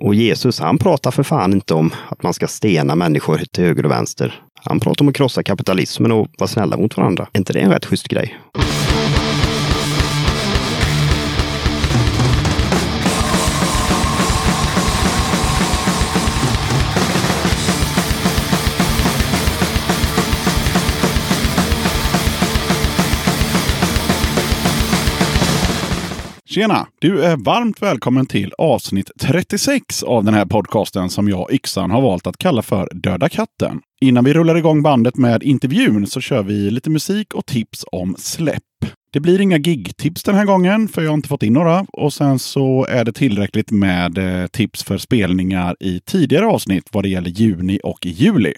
Och Jesus, han pratar för fan inte om att man ska stena människor till höger och vänster. Han pratar om att krossa kapitalismen och vara snälla mot varandra. Är inte det en rätt schysst grej? Tjena! Du är varmt välkommen till avsnitt 36 av den här podcasten som jag, Yxan, har valt att kalla för Döda katten. Innan vi rullar igång bandet med intervjun så kör vi lite musik och tips om släpp. Det blir inga gigtips den här gången, för jag har inte fått in några. Och sen så är det tillräckligt med eh, tips för spelningar i tidigare avsnitt vad det gäller juni och juli.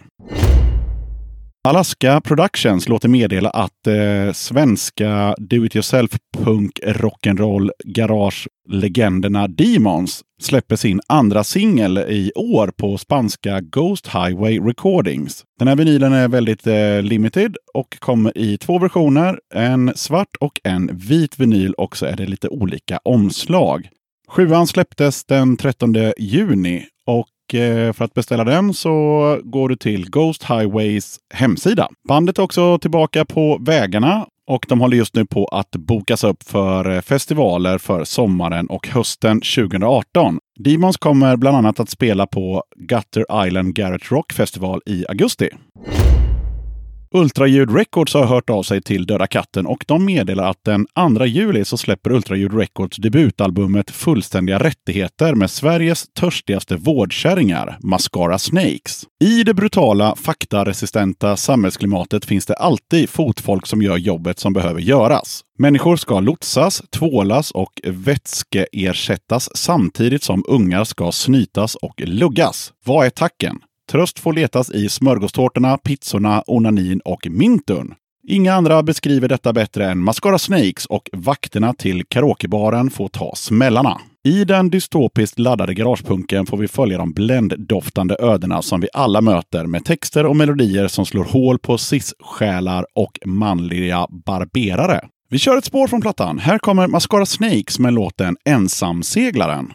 Alaska Productions låter meddela att eh, svenska do it yourself punk rock'n'roll garage-legenderna Demons släpper sin andra singel i år på spanska Ghost Highway Recordings. Den här vinylen är väldigt eh, limited och kommer i två versioner. En svart och en vit vinyl och så är det lite olika omslag. Sjuan släpptes den 13 juni och Eh, för att beställa den så går du till Ghost Highways hemsida. Bandet är också tillbaka på vägarna och de håller just nu på att bokas upp för eh, festivaler för sommaren och hösten 2018. Demons kommer bland annat att spela på Gutter Island Garrett Rock Festival i augusti. Ultraljud Records har hört av sig till Döda katten och de meddelar att den 2 juli så släpper Ultraljud Records debutalbumet Fullständiga rättigheter med Sveriges törstigaste vårdkärringar, Mascara Snakes. I det brutala, faktaresistenta samhällsklimatet finns det alltid fotfolk som gör jobbet som behöver göras. Människor ska lotsas, tvålas och vätskeersättas samtidigt som ungar ska snytas och luggas. Vad är tacken? Tröst får letas i smörgåstårtorna, pizzorna, onanin och mintun. Inga andra beskriver detta bättre än Mascara Snakes och vakterna till karaokebaren får ta smällarna. I den dystopiskt laddade garagepunken får vi följa de bländdoftande ödena som vi alla möter med texter och melodier som slår hål på cis-själar och manliga barberare. Vi kör ett spår från plattan. Här kommer Mascara Snakes med låten Ensamseglaren.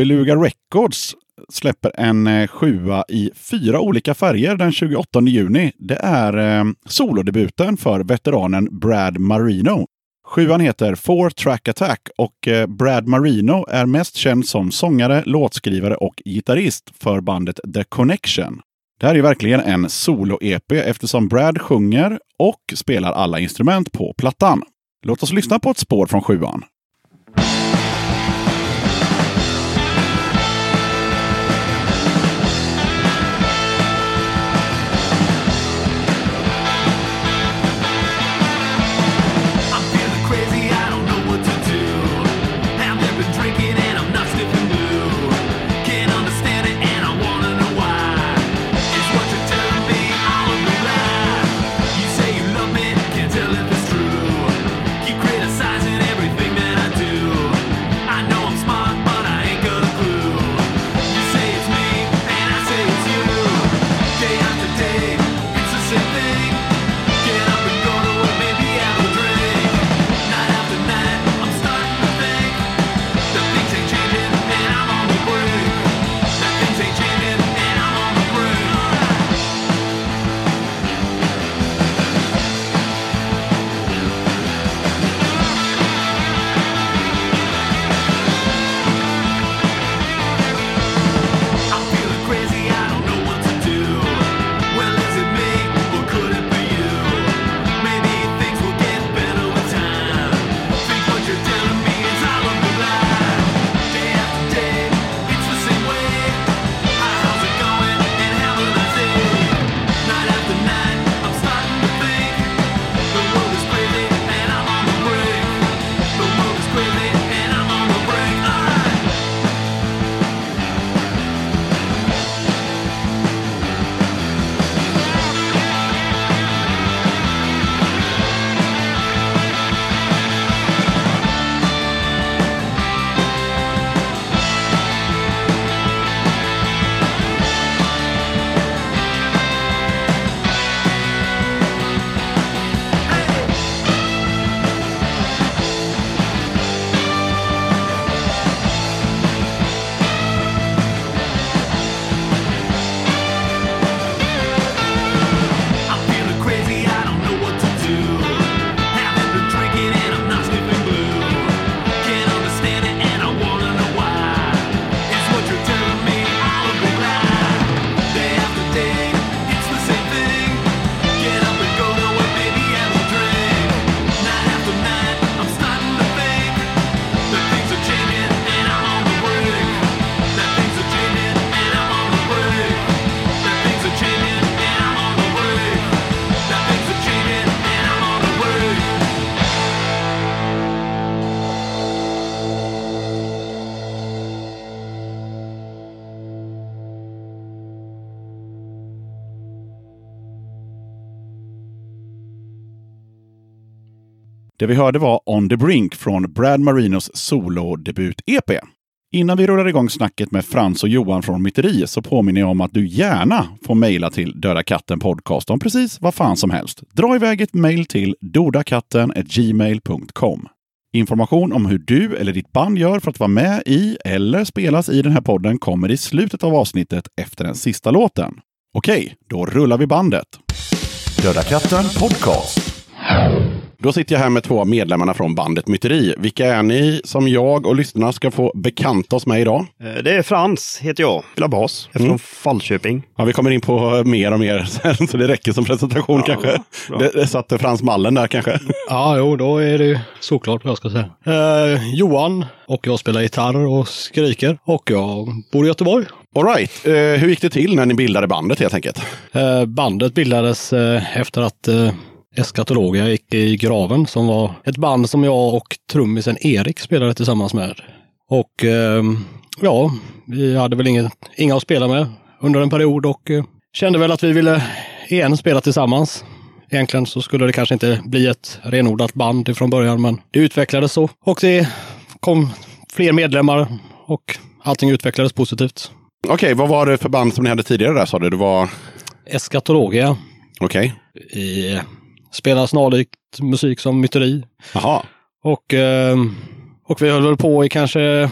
Beluga Records släpper en eh, sjua i fyra olika färger den 28 juni. Det är eh, solodebuten för veteranen Brad Marino. Sjuan heter Four Track Attack och eh, Brad Marino är mest känd som sångare, låtskrivare och gitarrist för bandet The Connection. Det här är verkligen en solo-EP eftersom Brad sjunger och spelar alla instrument på plattan. Låt oss lyssna på ett spår från sjuan. Det vi hörde var On the Brink från Brad Marinos solodebut-EP. Innan vi rullar igång snacket med Frans och Johan från Myteri så påminner jag om att du gärna får mejla till Döda katten podcast om precis vad fan som helst. Dra iväg ett mejl till dodakatten@gmail.com. Information om hur du eller ditt band gör för att vara med i eller spelas i den här podden kommer i slutet av avsnittet efter den sista låten. Okej, då rullar vi bandet. Döda katten podcast. Då sitter jag här med två av medlemmarna från bandet Myteri. Vilka är ni som jag och lyssnarna ska få bekanta oss med idag? Eh, Det är Frans, heter jag. Spelar bas. Jag är från Falköping. Ja, vi kommer in på mer och mer sen, så det räcker som presentation kanske. bra. Det, det satte Frans mallen där kanske. Ja, jo, då är det ju såklart vad jag ska säga. Eh, Johan och jag spelar gitarr och skriker och jag bor i Göteborg. All right. Eh, hur gick det till när ni bildade bandet helt enkelt? Eh, bandet bildades eh, efter att Eskatologia gick i graven som var ett band som jag och trummisen Erik spelade tillsammans med. Och eh, ja, vi hade väl inget, inga att spela med under en period och eh, kände väl att vi ville igen spela tillsammans. Egentligen så skulle det kanske inte bli ett renodlat band från början, men det utvecklades så. Och det kom fler medlemmar och allting utvecklades positivt. Okej, vad var det för band som ni hade tidigare där sa du? Det var... Eskatologia Okej. i, spelar snarlikt musik som myteri. Jaha. Och, eh, och vi höll väl på i kanske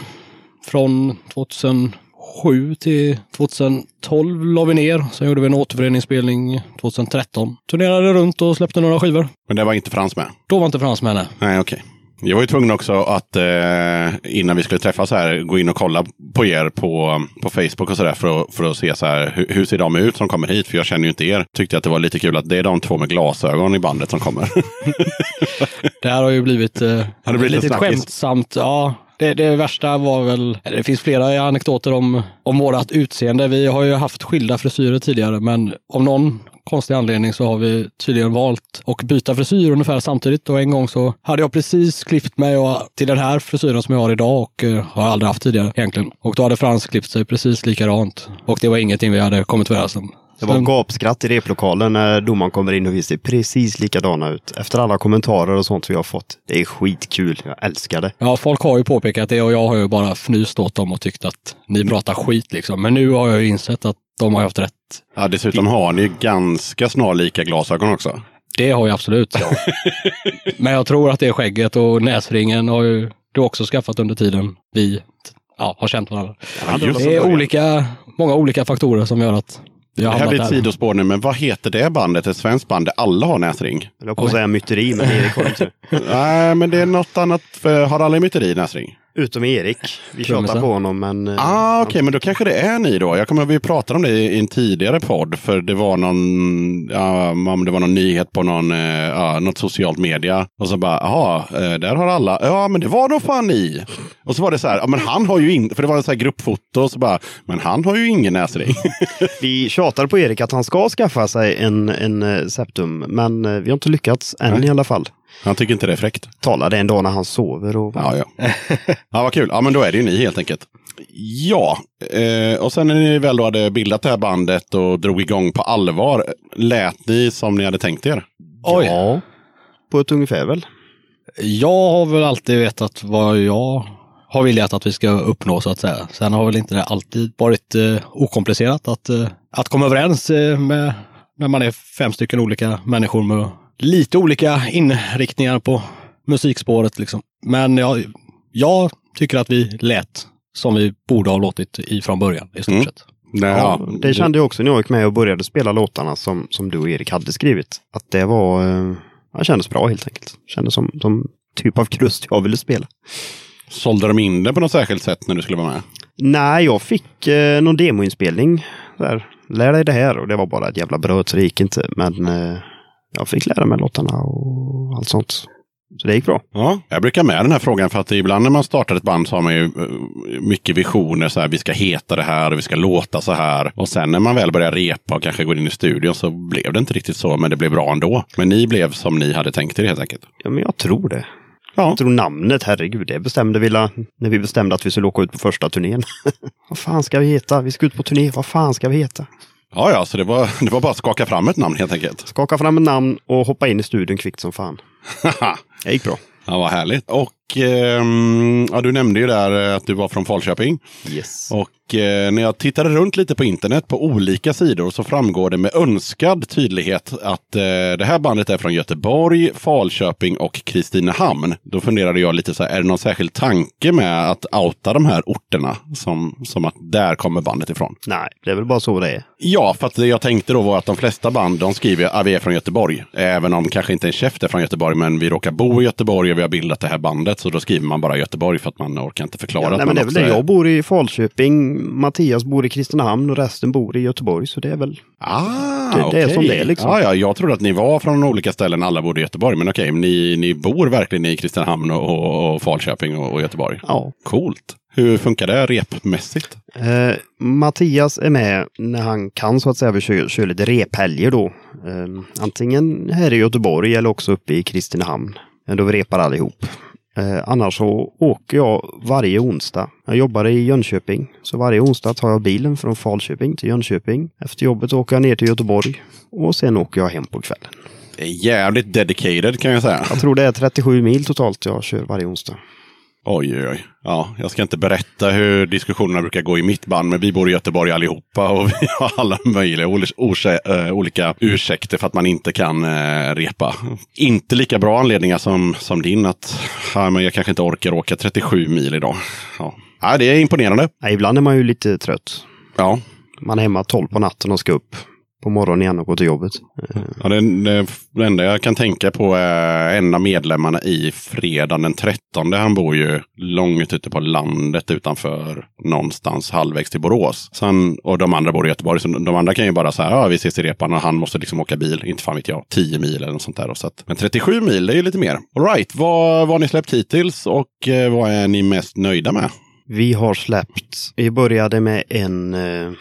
från 2007 till 2012 la vi ner. Sen gjorde vi en återföreningsspelning 2013. Turnerade runt och släppte några skivor. Men det var inte Frans med? Då var inte Frans med. nej. Nej, okej. Jag var ju tvungen också att eh, innan vi skulle träffas här gå in och kolla på er på, på Facebook och sådär för, att- för att se så här, hur, hur ser de ut som kommer hit? För jag känner ju inte er. Tyckte att det var lite kul att det är de två med glasögon i bandet som kommer. Det här har ju blivit, eh, Har det blivit lite skämtsamt. Ja, det, det värsta var väl, eller det finns flera anekdoter om, om vårat utseende. Vi har ju haft skilda frisyrer tidigare, men av någon konstig anledning så har vi tydligen valt att byta frisyr ungefär samtidigt. Och en gång så hade jag precis klippt mig och, till den här frisyren som jag har idag och eh, har aldrig haft tidigare egentligen. Och då hade Frans klippt sig precis likadant. Och det var ingenting vi hade kommit överens om. Det var gapskratt i replokalen när domaren kommer in och vi ser precis likadana ut. Efter alla kommentarer och sånt vi har fått. Det är skitkul. Jag älskar det. Ja, folk har ju påpekat det och jag har ju bara fnyst åt dem och tyckt att ni pratar skit liksom. Men nu har jag ju insett att de har haft rätt. ja, dessutom har ni ju ganska snarlika glasögon också. Det har jag absolut. Ja. Men jag tror att det är skägget och näsringen har ju du också skaffat under tiden vi ja, har känt varandra. just Det är olika, många olika faktorer som gör att vi har Det här blir ett sidospår nu, men vad heter det bandet? Ett svenskt band där alla har näsring? Jag höll på att säga myteri, men Erik har inte. Nej, men det är något annat. För, har alla myteri näsring? Utom Erik. Vi tjatar på honom, men... eh, Ah, okej, men då kanske det är ni då. Jag kommer vi pratade om det i en tidigare podd, för det var någon, ja, det var någon nyhet på någon, eh, ja, något socialt media. Och så bara, jaha, eh, där har alla, ja men det var då fan ni. Och så var det så här, ja men han har ju inte, för det var en så här gruppfoto, och så bara, men han har ju ingen näsring. Vi tjatar på Erik att han ska skaffa sig en, en septum, men vi har inte lyckats än Nej. i alla fall. Han tycker inte det är fräckt. Talade en dag när han sover och... Ja, ja. ja, vad kul. Ja, men då är det ju ni helt enkelt. Ja, eh, och sen när ni väl då hade bildat det här bandet och drog igång på allvar, lät ni som ni hade tänkt er? Oj. Ja, på ett ungefär väl. Jag har väl alltid vetat vad jag har velat att vi ska uppnå så att säga. Sen har väl inte det alltid varit eh, okomplicerat att, eh, att komma överens eh, med när man är fem stycken olika människor med lite olika inriktningar på musikspåret. Liksom. Men jag, jag tycker att vi lät som vi borde ha låtit i från början i stort Mm. sett. Nej, Ja, det kände jag också när jag gick med och började spela låtarna som, som du och Erik hade skrivit. Att det var... Eh, ja, kändes bra helt enkelt. Kändes som, som typ av krust jag ville spela. Sålde de in det på något särskilt sätt när du skulle vara med? Nej, jag fick eh, någon demoinspelning. Där. Lär dig det här och det var bara ett jävla bröd så det gick inte. Men eh, jag fick lära mig låtarna och allt sånt. Så det gick bra. Ja, jag brukar med den här frågan för att ibland när man startar ett band så har man ju eh, mycket visioner. Så här, vi ska heta det här och vi ska låta så här. Och sen när man väl börjar repa och kanske går in i studion så blev det inte riktigt så, men det blev bra ändå. Men ni blev som ni hade tänkt er helt enkelt. Ja, men jag tror det. Ja, Jag tror namnet, herregud, det bestämde vi när vi bestämde att vi skulle åka ut på första turnén. vad fan ska vi heta? Vi ska ut på turné, vad fan ska vi heta? Ja, ja så det var, det var bara att skaka fram ett namn helt enkelt. Skaka fram ett namn och hoppa in i studion kvickt som fan. Det gick bra. ja, vad härligt. Och ja, du nämnde ju där eh, att du var från Falköping. Yes. Och eh, när jag tittade runt lite på internet på olika sidor så framgår det med önskad tydlighet att eh, det här bandet är från Göteborg, Falköping och Kristinehamn. Då funderade jag lite så här, är det någon särskild tanke med att outa de här orterna som, som att där kommer bandet ifrån? Nej, det är väl bara så det är. Ja, för att det jag tänkte då var att de flesta band, de skriver att vi är från Göteborg. Även om kanske inte en käft är från Göteborg, men vi råkar bo i Göteborg och vi har bildat det här bandet. Så då skriver man bara Göteborg för att man orkar inte förklara Ja, nej, men det är väl det. Jag bor i Falköping, Mattias bor i Kristinehamn och resten bor i Göteborg. Så det är väl... Ah, Det- det är som det är, liksom. Ja, ja, jag trodde att ni var från olika ställen, alla bodde i Göteborg. Men okej, men ni, ni bor verkligen i Kristinehamn och, och, och Falköping och, och Göteborg. Ja. Coolt. Hur funkar det repmässigt? Eh, Mattias är med när han kan så att säga. Vi kör, kör lite rephelger då. Eh, antingen här i Göteborg eller också uppe i Kristinehamn. Eh, Då vi repar allihop. Eh, annars så åker jag varje onsdag. Jag jobbar i Jönköping. Så varje onsdag tar jag bilen från Falköping till Jönköping. Efter jobbet åker jag ner till Göteborg. Och sen åker jag hem på kvällen. Det är jävligt dedicated kan jag säga. Jag tror det är 37 mil totalt jag kör varje onsdag. Oj, oj, oj. Ja, jag ska inte berätta hur diskussionerna brukar gå i mitt band, men vi bor i Göteborg allihopa och vi har alla möjliga eh, olika ursäkter för att man inte kan eh, repa. Inte lika bra anledningar som, som din, att ja, men jag kanske inte orkar åka 37 mil idag. Ja. Ja, det är imponerande. Nej, ibland är man ju lite trött. Ja, Man är hemma 12 på natten och ska upp på morgonen igen och gå till jobbet. Ja, det, det, det enda jag kan tänka på är en av medlemmarna i Fredagen den 13. Han bor ju långt ute på landet utanför någonstans halvvägs till Borås. Han, och de andra bor i Göteborg. Så de andra kan ju bara säga ja vi ses i repan och han måste liksom åka bil. Inte fan vet jag, 10 mil eller något sånt där. Så att, men 37 mil, det är ju lite mer. All right, vad, vad har ni släppt hittills och eh, vad är ni mest nöjda med? Vi har släppt, vi började med en eh,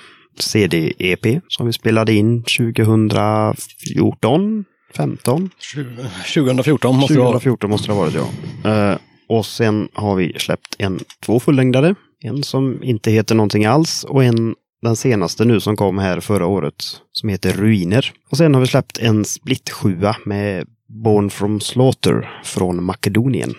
CD-EP som vi spelade in 2014, 15? 2014 måste det vara. 2014 måste det ha varit ja. Eh, och sen har vi släppt en, två fullängdare. En som inte heter någonting alls och en, den senaste nu som kom här förra året, som heter Ruiner. Och sen har vi släppt en split sjua med Born from Slaughter från Makedonien.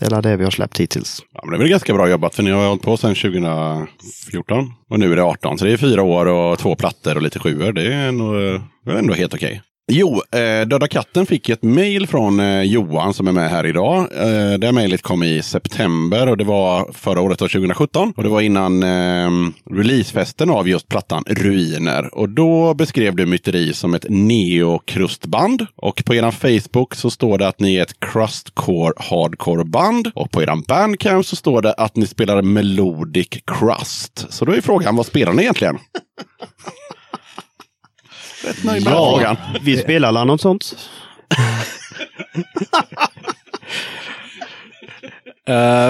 Det är det vi har släppt hittills. Ja, men det är väl ganska bra jobbat för ni har hållit på sedan 2014. Och nu är det 18, så det är fyra år och två plattor och lite sjuor. Det är ändå, ändå helt okej. Jo, eh, Döda katten fick ett mejl från eh, Johan som är med här idag. Eh, det mejlet kom i september och det var förra året, 2017. Och det var innan eh, releasefesten av just plattan Ruiner. Och då beskrev du Myteri som ett neokrustband. Och på er Facebook så står det att ni är ett crustcore hardcore band. Och på er bandcamp så står det att ni spelar melodic crust. Så då är frågan, vad spelar ni egentligen? Rätt nöjd med den frågan. Vi spelar alla något sånt? Eh,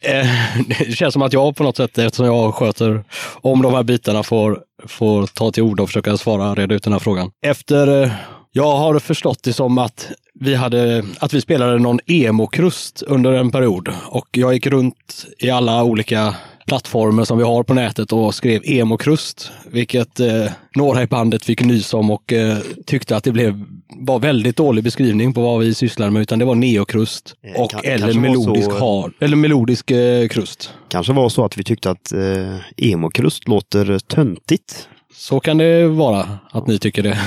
eh, det känns som att jag på något sätt, eftersom jag sköter om de här bitarna, får, får ta till ord och försöka svara, reda ut den här frågan. Efter, eh, jag har förstått det som att vi, hade, att vi spelade någon emo-krust under en period och jag gick runt i alla olika plattformar som vi har på nätet och skrev emo-krust, vilket eh, några i bandet fick nys om och eh, tyckte att det blev, var väldigt dålig beskrivning på vad vi sysslade med, utan det var neokrust Eh, och kan- eller melodisk, så- hard, eller melodisk eh, krust. Kanske var så att vi tyckte att eh, emokrust låter töntigt. Så kan det vara att ni tycker det.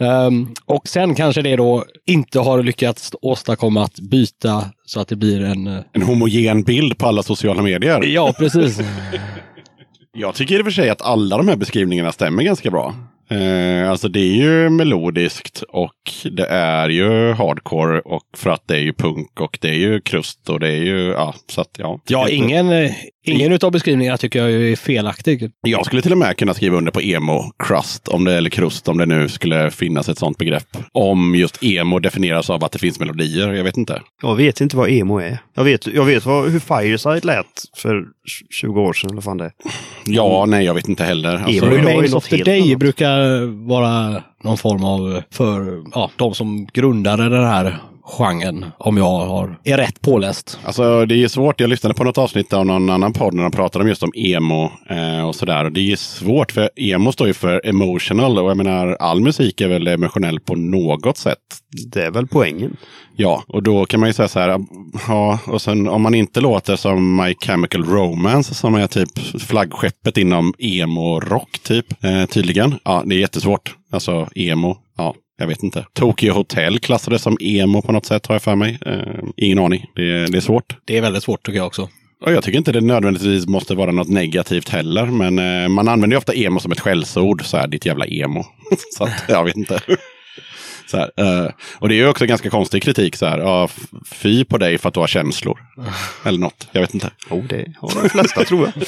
Ehm, och sen kanske det då inte har lyckats åstadkomma att byta så att det blir en... eh, En homogen bild på alla sociala medier. Ja, precis. Jag tycker i och för sig att alla de här beskrivningarna stämmer ganska bra. Eh, alltså det är ju melodiskt och det är ju hardcore och för att det är ju punk och det är ju krust och det är ju, ja, så att ja. Ja, ingen, eh, ingen utav beskrivningarna tycker jag är felaktig. Jag skulle till och med kunna skriva under på emo crust, om det, eller krust, om det nu skulle finnas ett sånt begrepp. Om just emo definieras av att det finns melodier, jag vet inte. Jag vet inte vad emo är. Jag vet, jag vet vad, hur Fireside lät för 20 år sedan. Eller vad fan det är. Ja, nej, jag vet inte heller. Alltså, Emo Remains of the Day annat. brukar vara någon form av, för ja, de som grundade den här genren, om jag har, är rätt påläst. Alltså det är svårt. Jag lyssnade på något avsnitt av någon annan podd när de pratade om just om emo eh, och sådär. Och det är svårt för emo står ju för emotional och jag menar all musik är väl emotionell på något sätt. Det är väl poängen. Ja, och då kan man ju säga så här. Ja, och sen om man inte låter som My Chemical Romance som är typ flaggskeppet inom emo-rock typ. Eh, tydligen. Ja, det är jättesvårt. Alltså emo. Ja, jag vet inte. Tokyo Hotel klassades som emo på något sätt har jag för mig. Eh, ingen aning. Det, det är svårt. Det är väldigt svårt tycker jag också. Och jag tycker inte det nödvändigtvis måste vara något negativt heller. Men eh, man använder ju ofta emo som ett skällsord. Så här, ditt jävla emo. så att, jag vet inte. så här, eh, och det är ju också ganska konstig kritik. Så här, ja, fy på dig för att du har känslor. Eller något. Jag vet inte. Jo, det har de flesta tror jag.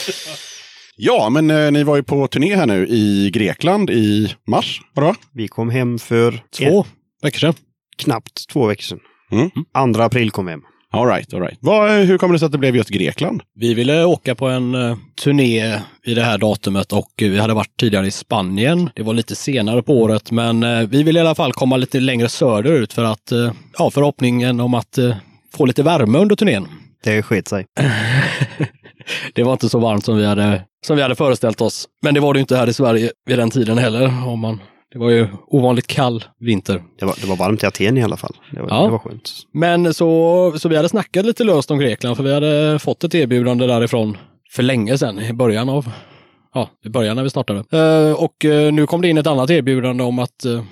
Ja, men eh, ni var ju på turné här nu i Grekland i mars. Var det va? Vi kom hem för Två veckor sedan. knappt två veckor sedan. Mm. 2 april kom vi hem. All right, all right. Vad, hur kommer det sig att det blev just Grekland? Vi ville åka på en eh, turné i det här datumet och eh, vi hade varit tidigare i Spanien. Det var lite senare på året, men eh, vi ville i alla fall komma lite längre söderut för att, eh, ja, förhoppningen om att eh, få lite värme under turnén. Det sket sig. Det var inte så varmt som vi hade, som vi hade föreställt oss. Men det var det inte här i Sverige vid den tiden heller. Om man, det var ju ovanligt kall vinter. Det var, det var varmt i Aten i alla fall. Det var, Ja. det var skönt. Men så, så vi hade snackat lite löst om Grekland för vi hade fått ett erbjudande därifrån för länge sedan, i början av Ja, i början när vi startade. Eh, och eh, nu kom det in ett annat erbjudande om att eh,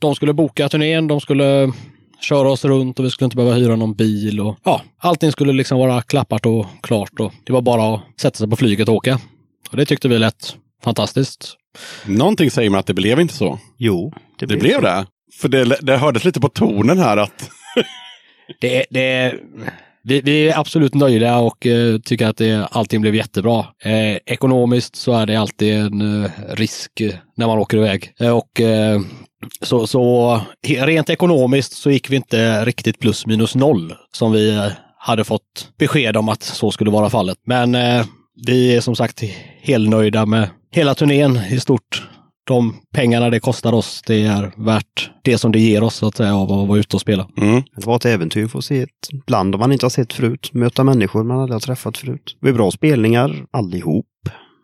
de skulle boka turnén, de skulle köra oss runt och vi skulle inte behöva hyra någon bil. Och, ja, allting skulle liksom vara klappat och klart och det var bara att sätta sig på flyget och åka. Och det tyckte vi lät fantastiskt. Någonting säger mig att det blev inte så. Jo, Det blev det. För det, det hördes lite på tonen här att Det, det, vi, vi är absolut nöjda och eh, tycker att det, allting blev jättebra. Eh, ekonomiskt så är det alltid en eh, risk när man åker iväg. Eh, och eh, så, så rent ekonomiskt så gick vi inte riktigt plus minus noll som vi eh, hade fått besked om att så skulle vara fallet. Men eh, vi är som sagt helnöjda med hela turnén i stort. De pengarna det kostar oss, det är värt det som det ger oss så att säga av att vara ute och spela. mm, Det var ett äventyr att få se ett land man inte har sett förut. Möta människor man aldrig har träffat förut. Det var bra spelningar allihop.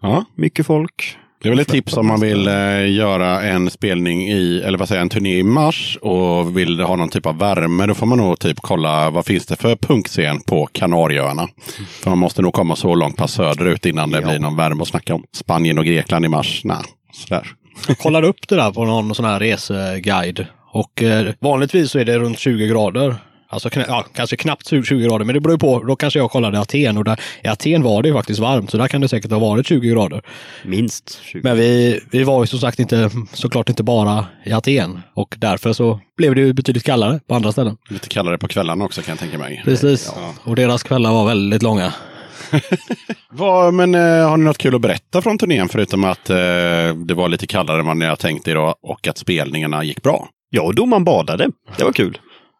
ja, Mycket folk. det är väl ett tips om man vill eh, göra en spelning i, eller vad säger en turné i mars och vill ha någon typ av värme. Då får man nog typ kolla vad finns det för punkscen på Kanarieöarna. För man måste nog komma så långt pass söderut innan det Ja. blir någon värme att snacka om. Spanien och Grekland i mars, nej, sådär. kollade upp det där på någon sån här reseguide. Och eh, vanligtvis så är det runt 20 grader. Alltså kna- ja, kanske knappt 20 grader, men det beror ju på. Då kanske jag kollade Aten och där, i Aten var det ju faktiskt varmt, så där kan det säkert ha varit 20 grader. Minst 20. Men vi, vi var ju som sagt inte, såklart inte bara i Aten och därför så blev det ju betydligt kallare på andra ställen. Lite kallare på kvällarna också kan jag tänka mig. Precis. Och deras kvällar var väldigt långa. Vad, men eh, har ni något kul att berätta från turnén förutom att eh, det var lite kallare än vad ni har tänkt er och, och att spelningarna gick bra? Ja, och domaren badade. Det var kul.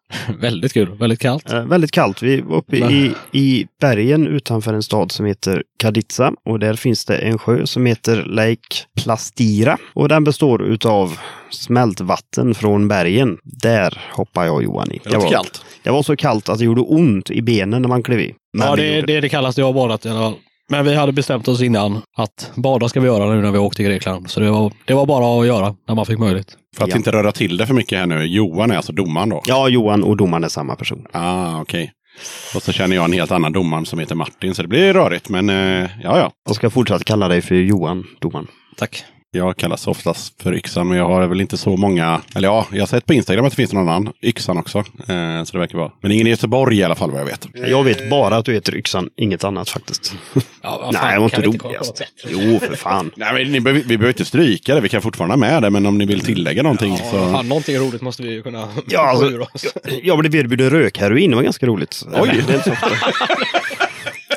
väldigt kul, väldigt kallt. Eh, väldigt kallt. Vi var uppe i, i bergen utanför en stad som heter Kadiza och där finns det en sjö som heter Lake Plastira och den består utav smältvatten från bergen. Där hoppar jag och Johan i. Det var, kallt. Det var så kallt att det gjorde ont i benen när man klev i. Men Ja, det, gjorde det är det kallaste jag har badat i alla fall. Men vi hade bestämt oss innan att bada ska vi göra nu när vi åkte till Grekland. Så det var, det var bara att göra när man fick möjlighet. För att Ja. inte röra till det för mycket här nu. Johan är alltså domaren då? Ja, Johan och domaren är samma person. Ah, okej. Och så känner jag en helt annan domare som heter Martin, så det blir rörigt. Men eh, ja, ja. Jag ska fortsatt kalla dig för Johan, domaren. Tack. Jag kallas oftast för Yxan, men jag har väl inte så många. Eller ja, jag har sett på Instagram att det finns någon annan. Yxan också. Eh, så det verkar vara. Men ingen i Göteborg i alla fall vad jag vet. Jag vet bara att du heter Yxan, inget annat faktiskt. Ja, Nej, jag var inte roligast. Jo, för fan. Nej, men ni behöver, vi behöver inte stryka det. Vi kan fortfarande ha med det. Men om ni vill tillägga någonting Ja, så... fan, någonting roligt måste vi ju kunna Ja, alltså, få ur oss. Jag blev erbjuden rökheroin, det var ganska roligt. Oj. Det är inte så ofta.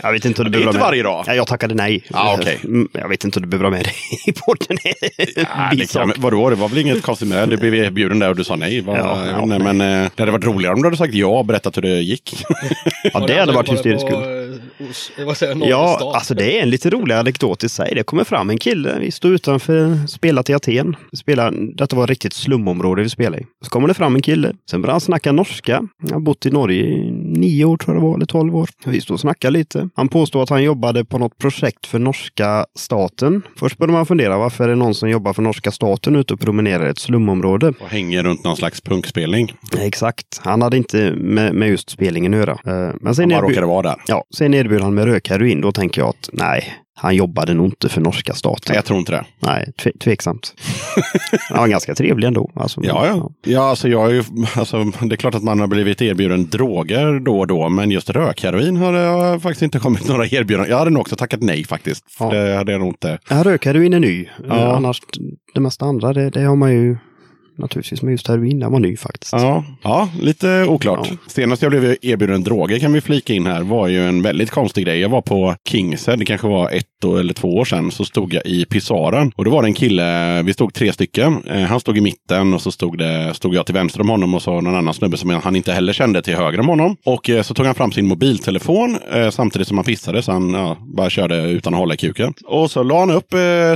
Jag vet inte om du behöver inte varje dag. Ja, jag tackade nej. Ah, okej. Mm, Jag vet inte om du behöver ha med det i podden. Ja, det kan, vadå, det var väl inget konstigt med det. Du blev erbjuden där och du sa nej. Vad- Ja, ja, inte, men eh, det hade varit roligare om du hade sagt ja och berättat hur det gick. Ja, det hade varit hysteriskt kul. Vad säger jag? Ja, alltså det är en lite rolig anekdot i sig. Det kommer fram en kille, vi stod utanför, spelat i Aten. Vi spelade, detta var ett riktigt slumområde vi spelade i. Så kommer det fram en kille, sen börjar han snacka norska. Han har bott i Norge i nio år tror jag det var, eller tolv år. Vi stod och snackade lite. Han påstod att han jobbade på något projekt för norska staten. Först började man fundera, varför är det någon som jobbar för norska staten ute och promenerar i ett slumområde? Och hänger runt någon slags punkspelning. Exakt, han hade inte med, med just spelningen att göra. Eh, Men sen man erbjud- råkade vara där. Ja, sen erbjöd han med rökheroin. Då tänker jag att nej, han jobbade nog inte för norska staten. Jag tror inte det. Nej, tve, tveksamt. han var ganska trevlig ändå. Alltså, Ja, ja. ja alltså, jag är ju, alltså, det är klart att man har blivit erbjuden droger då och då, men just rökheroin har har faktiskt inte kommit några erbjudanden. Jag hade nog också tackat nej faktiskt. Ja. Det hade jag nog inte. Ja, rökheroin är ny. Ja. Annars, det mesta andra, det, det har man ju naturligtvis. Men just heroin, den var ny faktiskt. Ja, ja lite oklart. Ja. Senast jag blev erbjuden droger kan vi flika in här var ju en väldigt konstig grej. Jag var på Kingshead, det kanske var ett eller två år sedan, så stod jag i Pisaren. Och det var det en kille, vi stod tre stycken. Eh, han stod i mitten och så stod, det, stod jag till vänster om honom och så någon annan snubbe som han inte heller kände till höger om honom. Och eh, så tog han fram sin mobiltelefon eh, samtidigt som han pissade så han ja, bara körde utan att hålla i kuken. Och så la han upp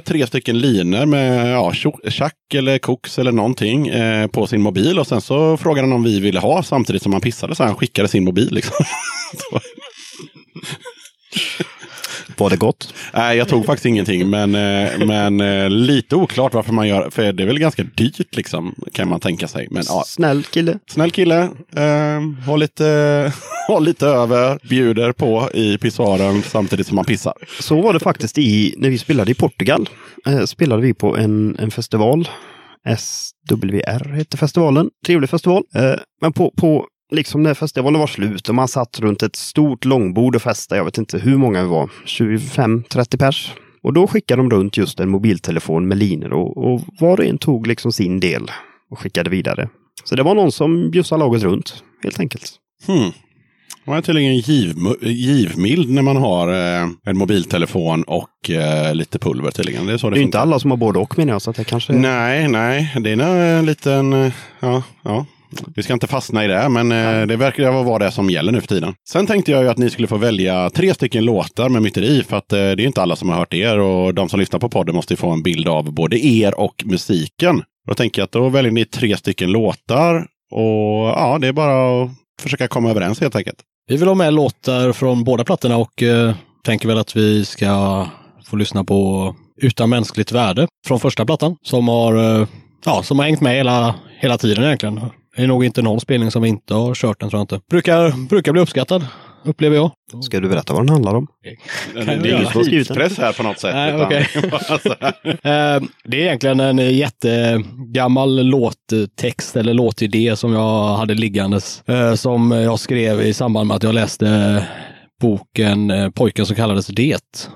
tre stycken linor med ja, tjack eller koks eller någonting eh, på sin mobil. Och sen så frågade han om vi ville ha samtidigt som han pissade. Så han skickade sin mobil. Liksom. Var det gott? Nej, jag tog faktiskt ingenting. Men, eh, men eh, lite oklart varför man gör För det är väl ganska dyrt liksom, kan man tänka sig. Men ja, Snäll kille. snäll kille. Eh, har, lite, har lite över, bjuder på i pissoaren samtidigt som man pissar. Så var det faktiskt i, när vi spelade i Portugal. Eh, spelade vi på en, en festival SWR hette festivalen. Trevlig festival. Eh, men på, på liksom när festivalen var slut och man satt runt ett stort långbord och festade. Jag vet inte hur många vi var. 25-30 pers. Och då skickade de runt just en mobiltelefon med linor och, och var och en tog liksom sin del och skickade vidare. Så det var någon som bjussade laget runt, helt enkelt. Hmm. Man är tydligen giv, givmild när man har eh, en mobiltelefon och eh, lite pulver tydligen. Det är så det, Det är inte alla som har både och menar jag, så att det kanske... Nej, nej, det är en liten, eh, ja, ja. Vi ska inte fastna i det, men det verkar vara det som gäller nu för tiden. Sen tänkte jag ju att ni skulle få välja tre stycken låtar med myteri, för att det är inte alla som har hört er och de som lyssnar på podden måste få en bild av både er och musiken. Då tänker jag att då väljer ni tre stycken låtar och ja, det är bara att försöka komma överens helt enkelt. Vi vill ha med låtar från båda plattorna och eh, tänker väl att vi ska få lyssna på Utan mänskligt värde från första plattan som har, eh, ja, som har hängt med hela, hela tiden egentligen. Det är nog inte någon spelning som vi inte har kört den tror jag inte. Brukar, brukar bli uppskattad, upplever jag. Ska du berätta vad den handlar om? Det är ingen göra. tidspress här på något sätt. Nej. Alltså, Eh, Det är egentligen en jättegammal låttext eller låtidé som jag hade liggandes. eh, Som jag skrev i samband med att jag läste boken eh, Pojken som kallades Det.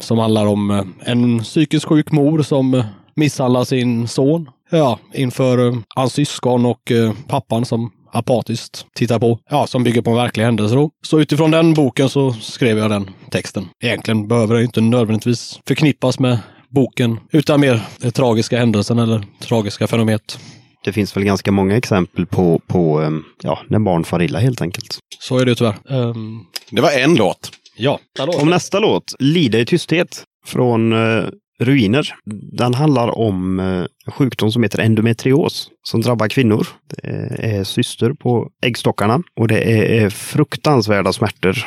Som handlar om en psykiskt sjuk mor som misshandlar sin son. Ja, inför hans syskon och pappan som apatiskt tittar på. Ja, som bygger på en verklig händelse då. Så utifrån den boken så skrev jag den texten. Egentligen behöver det inte nödvändigtvis förknippas med boken, utan mer den tragiska händelsen eller tragiska fenomenet. Det finns väl ganska många exempel på, på eh, ja, när barn far illa helt enkelt. Så är det tyvärr. Um, det var en låt. ja. Om nästa låt, Lida i tysthet, från eh, Ruiner. Den handlar om eh, en sjukdom som heter endometrios som drabbar kvinnor. Det är syster på äggstockarna och det är, är fruktansvärda smärtor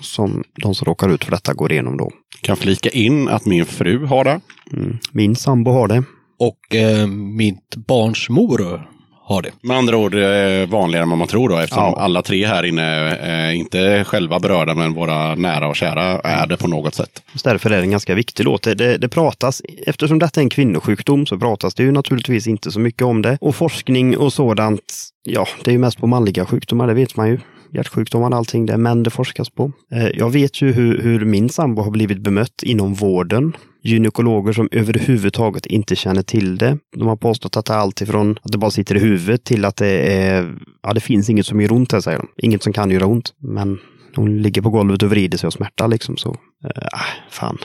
som de som råkar ut för detta går igenom då. Kan flika in att min fru har det. Mm. Min sambo har det. Och eh, mitt barns mor har det. Med andra ord eh, vanligare än vad man tror då eftersom Ja. alla tre här inne är inte själva berörda men våra nära och kära är det på något sätt. Just därför är det en ganska viktig låt. Det, det, det pratas, eftersom detta är en kvinnosjukdom så pratas det ju naturligtvis inte så mycket om det. Och forskning och sådant, ja, det är ju mest på manliga sjukdomar, det vet man ju. Hjärtsjukdomar och allting, det är män det forskas på. Eh, Jag vet ju hur, hur min sambo har blivit bemött inom vården. Gynekologer som överhuvudtaget inte känner till det. De har påstått att det är allt ifrån att det bara sitter i huvudet till att det är, ja det finns inget som gör ont här, säger de. Inget som kan göra ont. Men hon ligger på golvet och vrider sig av smärta liksom så. Eh, äh, fan.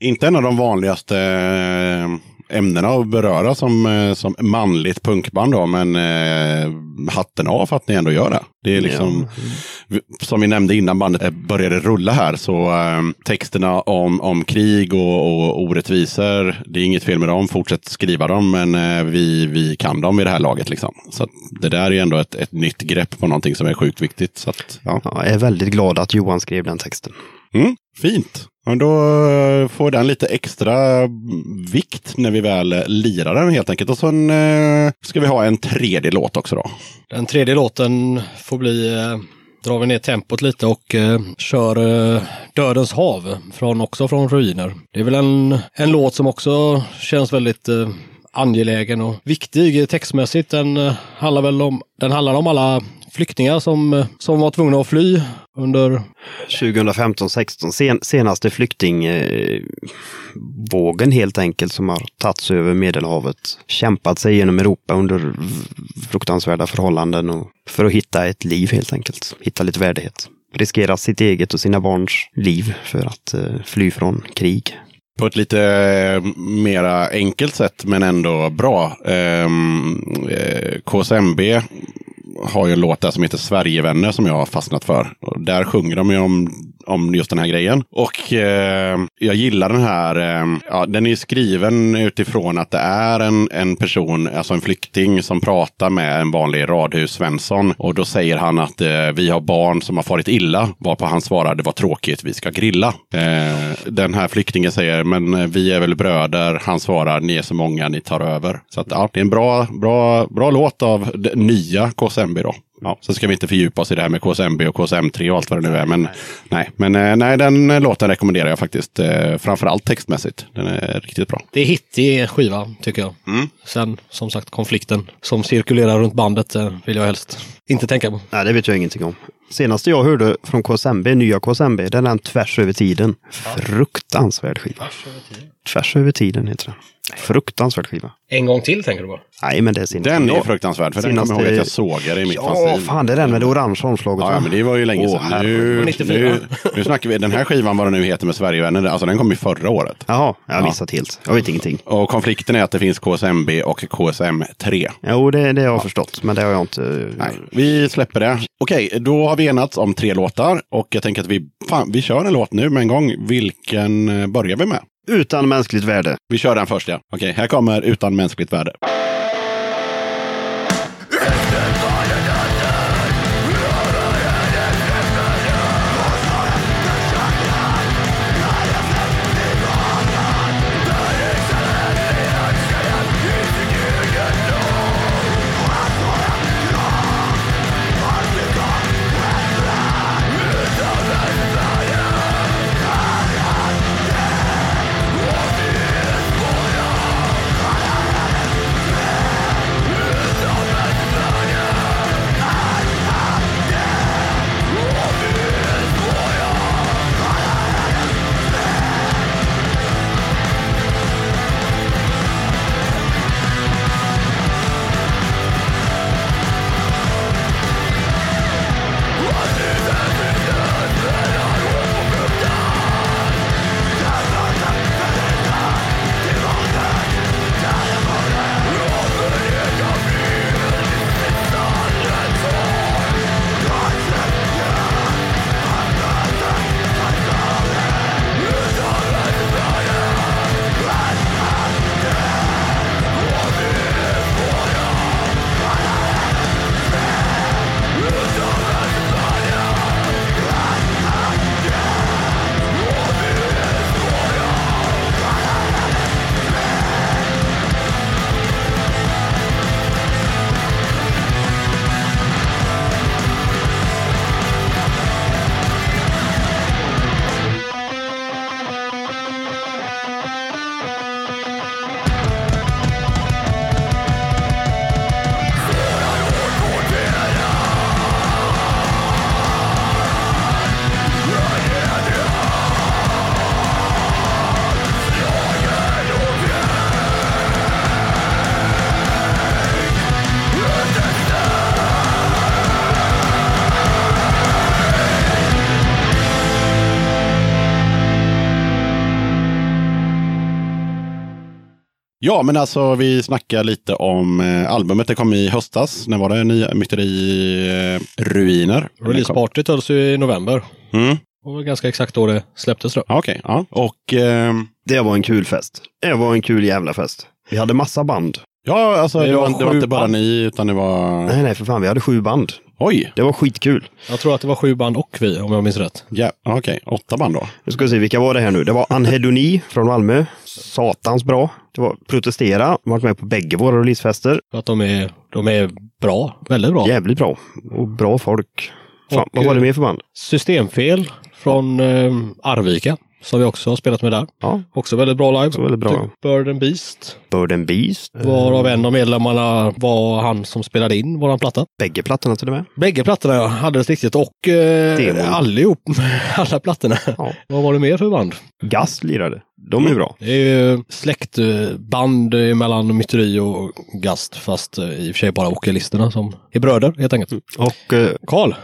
Inte en av de vanligaste eh, ämnena att beröra som, eh, som manligt punkband då, men eh, hatten av för att ni ändå gör det. Det är liksom, vi- som vi nämnde innan bandet eh, började rulla här, så eh, texterna om, om krig och, och orättvisor, det är inget fel med dem, fortsätt skriva dem, men eh, vi, vi kan dem i det här laget. Liksom. Så det där är ju ändå ett, ett nytt grepp på någonting som är sjukt viktigt. Så att, ja. Ja, jag är väldigt glad att Johan skrev den texten. Mm, fint. Men då eh, får den lite extra vikt när vi väl eh, lirar den helt enkelt. Och sen eh, ska vi ha en tredje låt också då. Den tredje låten får bli, eh, drar vi ner tempot lite och eh, kör eh, Dödens hav, från, också från Ruiner. Det är väl en, en låt som också känns väldigt eh, angelägen och viktig textmässigt. Den, eh, handlar väl om, den handlar om alla flyktingar som, eh, som var tvungna att fly under 2015-16, sen, senaste flyktingvågen helt enkelt som har tagits över Medelhavet. Kämpat sig genom Europa under fruktansvärda förhållanden och för att hitta ett liv helt enkelt. Hitta lite värdighet. Riskera sitt eget och sina barns liv för att eh, fly från krig. På ett lite eh, mera enkelt sätt men ändå bra. Ehm, eh, KSMB har ju en låt där som heter Sverigevänner som jag har fastnat för. Och där sjunger de ju om, om just den här grejen. Och eh, jag gillar den här, eh, ja, den är ju skriven utifrån att det är en, en person, alltså en flykting som pratar med en vanlig radhus Svensson. Och då säger han att eh, vi har barn som har farit illa. Varpå han svarar det var tråkigt, vi ska grilla. Eh, den här flyktingen säger men eh, vi är väl bröder. Han svarar ni är så många, ni tar över. Så att, ja, det är en bra, bra, bra låt av det nya KSMB då. Ja, så ska vi inte fördjupa oss i det här med KSMB och KSM3 och allt vad det nu är. Men nej, men eh, nej, den låten rekommenderar jag faktiskt. Eh, framförallt textmässigt. Den är riktigt bra. Det är hittig skiva tycker jag. Mm. Sen som sagt konflikten som cirkulerar runt bandet eh, vill jag helst inte tänka på. Nej, det vet jag ingenting om. Senaste jag hörde från KSMB, nya KSMB, den är den tvärs över tiden. Fruktansvärd skiva. Tvärs över tiden heter den. Fruktansvärd skiva. En gång till tänker du på? Nej, men det är senaste. Den är Ja. fruktansvärd. För den Senaste- kommer jag ihåg att jag sågade i mitt Ja, fanzine. fan det är den med det orangea omslaget. Ja, ja, men det var ju länge sedan. nu, 94. nu, nu snackar vi, den här skivan, vad den nu heter med Sverigevänner, alltså den kom ju förra året. Jaha, jag har Ja. missat helt. Jag vet ingenting. Och konflikten är att det finns KSMB och KSM3. Jo, det, det har jag förstått, men det har jag inte... Nej, vi släpper det. Okej, då har vi enats om tre låtar och jag tänker att vi, fan, vi kör en låt nu med en gång. Vilken eh, börjar vi med? Utan mänskligt värde. Vi kör den först ja. Okej, här kommer Utan mänskligt värde. Ja, men alltså vi snackar lite om eh, albumet. Det kom i höstas. När var det? Nya Myteri eh, Ruiner. Releasepartyt hölls ju i november. Mm. Det var ganska exakt då det släpptes då. Okej, ja. Och ehm, Det var en kul fest. Det var en kul jävla fest. Vi hade massa band. ja, alltså det Det var, det var inte bara band. ni, utan det var... Nej, nej, för fan. Vi hade sju band. Oj! Det var skitkul. Jag tror att det var sju band och vi, om jag minns rätt. Ja, Okej, åtta band då. Nu ska vi se, vilka var det här nu? Det var Anhedoni från Malmö. Satans bra. Det var Protestera. Varit med på bägge våra releasefester. För att de är, de är bra. Väldigt bra. Jävligt bra. Och bra folk. Fan, Och, vad var det eh, mer för band? Systemfel från eh, Arvika. Som vi också har spelat med där. Ja, Också väldigt bra live. Också väldigt bra. Typ Bird and Beast. Bird and Beast. Varav en av medlemmarna var han som spelade in våran platta. Bägge plattorna till och med. Bägge plattorna ja, alldeles riktigt. Och eh, allihop, alla plattorna. Ja. Vad var det mer för band? Gas lirade. De är bra. Det är ju släktband mellan Myteri och Gast. Fast eh, i och för sig bara vokalisterna som är bröder helt enkelt. Och eh, Karl,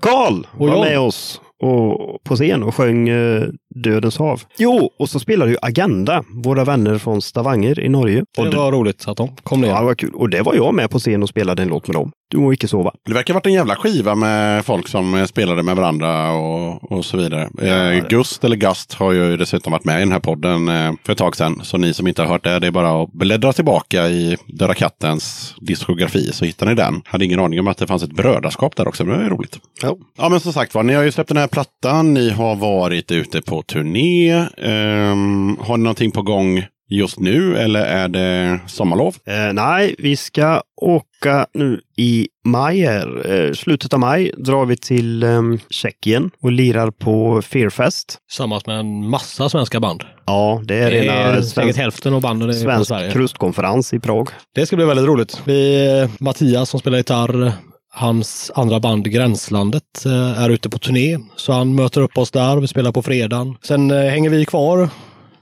Karl var jag. med oss och, på scen och sjöng eh, Dödens hav. Jo, och så spelade ju Agenda, våra vänner från Stavanger i Norge. Det, var roligt att de kom ner. ja, det var kul. Och det var jag med på scen och spelade en låt med dem. Du må icke sova. Det verkar ha varit en jävla skiva med folk som eh, spelade med varandra och, och så vidare. Eh, Gust eller Gust har ju dessutom varit med i den här podden eh, för ett tag sedan. Så ni som inte har hört det, det är bara att bläddra tillbaka i Döda kattens diskografi så hittar ni den. Hade ingen aning om att det fanns ett brödraskap där också, men det är roligt. Ja. Ja, men som sagt var, ni har ju släppt den här plattan. Ni har varit ute på turné. Ehm, har ni någonting på gång just nu eller är det sommarlov? Eh, nej, vi ska åka nu i maj. Här. Eh, slutet av maj drar vi till eh, Tjeckien och lirar på Fearfest. Tillsammans med en massa svenska band. Ja, det är Det rena är säkert svensk, hälften av banden svensk Sverige. krustkonferens i Prag. Det ska bli väldigt roligt. Vi, eh, Mattias som spelar gitarr, hans andra band Gränslandet eh, är ute på turné. Så han möter upp oss där och vi spelar på fredagen. Sen eh, hänger vi kvar.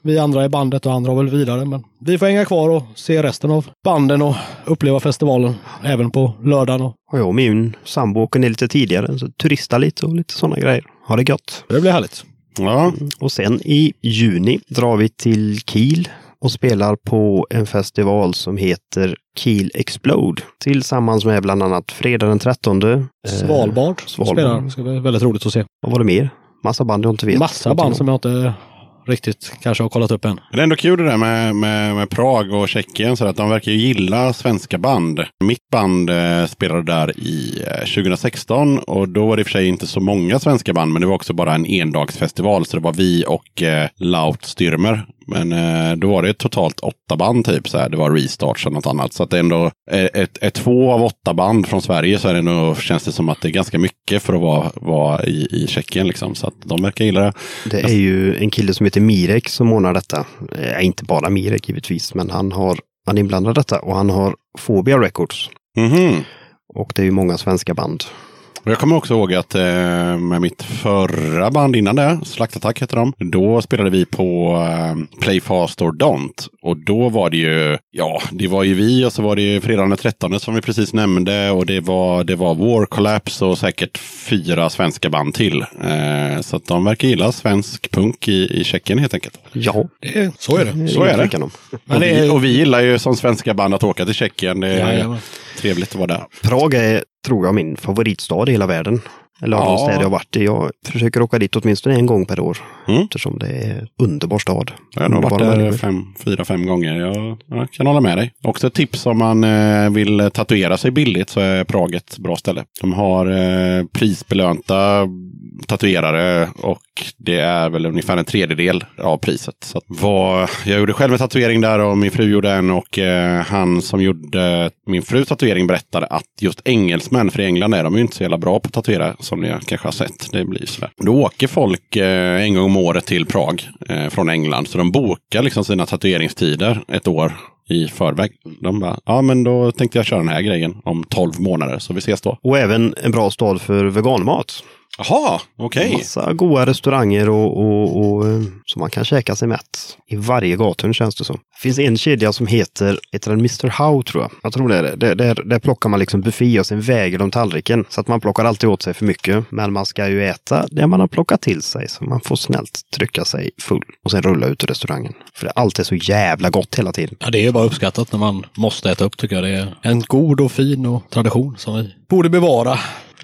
Vi andra i bandet och andra har väl vidare. Men vi får hänga kvar och se resten av banden och uppleva festivalen. Även på lördagen. Och Och jag och min sambo åker ner lite tidigare, så turista lite och lite sådana grejer. Ha det gött! det blir härligt. Ja, Och sen i juni drar vi till Kiel och spelar på en festival som heter Kiel Explode. Tillsammans med bland annat fredag den 13. Eh, Svalbard, Svalbard. spelar. Det ska bli väldigt roligt att se. Vad var det mer? Massa band jag inte vet. Massa band som jag inte riktigt kanske har kollat upp än. det är ändå kul det där med, med, med Prag och Tjeckien. Så att de verkar ju gilla svenska band. Mitt band eh, spelade där i eh, 2016 och då var det i och för sig inte så många svenska band. Men det var också bara en endagsfestival. Så det var vi och eh, Laut Styrmer. Men eh, då var det totalt åtta band typ. Så här. Det var restarts och något annat. Så att det är ändå eh, ett, ett, två av åtta band från Sverige så är det ändå, känns det som att det är ganska mycket för att vara, vara i, i Tjeckien. Liksom. Så att de verkar gilla det. Det är ju en kille som heter Mirek som ordnar detta. Eh, inte bara Mirek givetvis, men han har han är inblandad i detta och han har Phobia Records. Mhm. Och det är ju många svenska band. Och Jag kommer också ihåg att eh, med mitt förra band innan det, Slaktattack heter de, då spelade vi på eh, Play Fast or Don't. Och då var det ju, ja, det var ju vi och så var det ju fredagen den 13 som vi precis nämnde och det var, det var War Collapse och säkert fyra svenska band till. Eh, så att de verkar gilla svensk punk i, i Tjeckien helt enkelt. Ja, Det, så är det. Så är det. och, vi, är- och vi gillar ju som svenska band att åka till Tjeckien. Det är Jajamän. Trevligt att vara där. Prag är, tror jag, min favoritstad i hela världen. Eller av Ja. de städer jag varit i. Jag försöker åka dit åtminstone en gång per år. Mm. Eftersom det är en underbar stad. Jag har nog varit där människor. fem, fyra, fem gånger. Jag, jag kan hålla med dig. Också ett tips om man eh, vill tatuera sig billigt så är Prag ett bra ställe. De har eh, prisbelönta tatuerare och det är väl ungefär en tredjedel av priset. Så att jag gjorde själv en tatuering där och min fru gjorde en och eh, han som gjorde min frus tatuering berättade att just engelsmän, för i England är de ju inte så jävla bra på att tatuera som ni kanske har sett. Det blir sådär. Då åker folk eh, en gång om året till Prag eh, från England. Så de bokar liksom sina tatueringstider ett år i förväg. De bara, ja men då tänkte jag köra den här grejen om 12 månader så vi ses då. Och även en bra stad för veganmat. Jaha, okej. Massa goda restauranger och, och, och eh, som man kan käka sig mätt. I varje gathörn känns det som. Det finns en kedja som heter, heter den Mr. How tror jag. Jag tror det är det. Där, där, där plockar man liksom buffé och sen väger de tallriken. Så att man plockar alltid åt sig för mycket. Men man ska ju äta det man har plockat till sig. Så man får snällt trycka sig full och sen rulla ut ur restaurangen. För allt är så jävla gott hela tiden. Ja, det är ju bara uppskattat när man måste äta upp tycker jag. Det är en god och fin och tradition som vi borde bevara.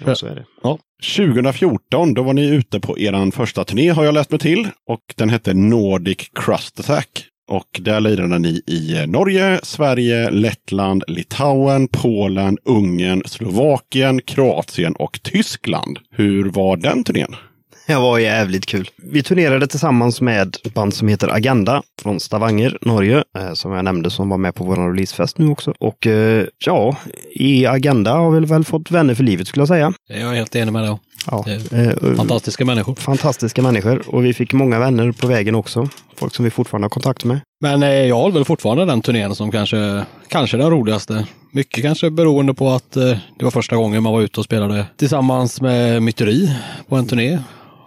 Ja, så är det. Ja, 2014, då var ni ute på er första turné har jag läst mig till. Och den hette Nordic Crust Attack. Och där lirade ni i eh, Norge, Sverige, Lettland, Litauen, Polen, Ungern, Slovakien, Kroatien och Tyskland. Hur var den turnén? Det var jävligt kul. Vi turnerade tillsammans med ett band som heter Agenda från Stavanger, Norge, eh, som jag nämnde som var med på vår releasefest nu också. Och eh, ja, i Agenda har vi väl fått vänner för livet skulle jag säga. det är jag helt enig med dig. Ja, eh, Fantastiska människor. fantastiska människor och vi fick många vänner på vägen också. Folk som vi fortfarande har kontakt med. Men jag håller väl fortfarande den turnén som kanske, kanske den roligaste. Mycket kanske beroende på att det var första gången man var ute och spelade tillsammans med Myteri på en turné.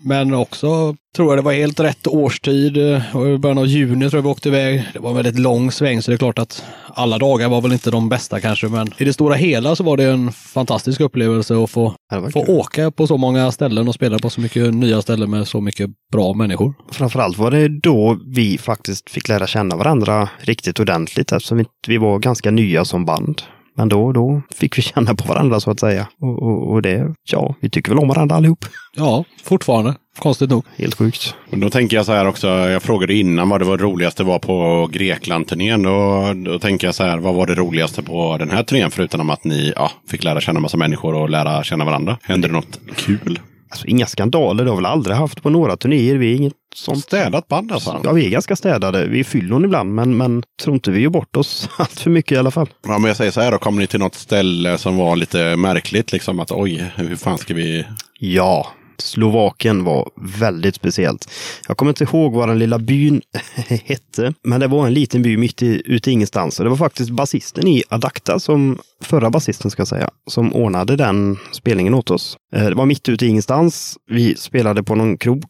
Men också tror jag det var helt rätt årstid. eh, I början av juni tror jag vi åkte iväg. Det var en väldigt lång sväng så det är klart att alla dagar var väl inte de bästa kanske. Men i det stora hela så var det en fantastisk upplevelse att få, få kul. åka på så många ställen och spela på så mycket nya ställen med så mycket bra människor. Framförallt var det då vi faktiskt fick lära känna varandra riktigt ordentligt eftersom vi var ganska nya som band. Men då, då fick vi känna på varandra så att säga. Och, och, och det, ja, vi tycker väl om varandra allihop. Ja, fortfarande. Konstigt nog. Helt sjukt. Och då tänker jag så här också, jag frågade innan vad det var roligaste var på Grekland-turnén. Då, då tänker jag så här, vad var det roligaste på den här turnén? Förutom att ni ja, fick lära känna massa människor och lära känna varandra. Hände det något kul? Alltså inga skandaler, det har väl aldrig haft på några turnéer. Vi är inget sånt. Städat band alltså. Ja, vi är ganska städade. Vi är fyllon ibland, men, men tror inte vi gör bort oss allt för mycket i alla fall. Ja, men jag säger så här då, kommer ni till något ställe som var lite märkligt, liksom att oj, hur fan ska vi... Ja, Slovakien var väldigt speciellt. Jag kommer inte ihåg vad den lilla byn hette, men det var en liten by mitt i, ute i ingenstans. Och det var faktiskt basisten i Adakta, som förra basisten ska jag säga, som ordnade den spelningen åt oss. Eh, det var mitt ute i ingenstans. Vi spelade på någon krog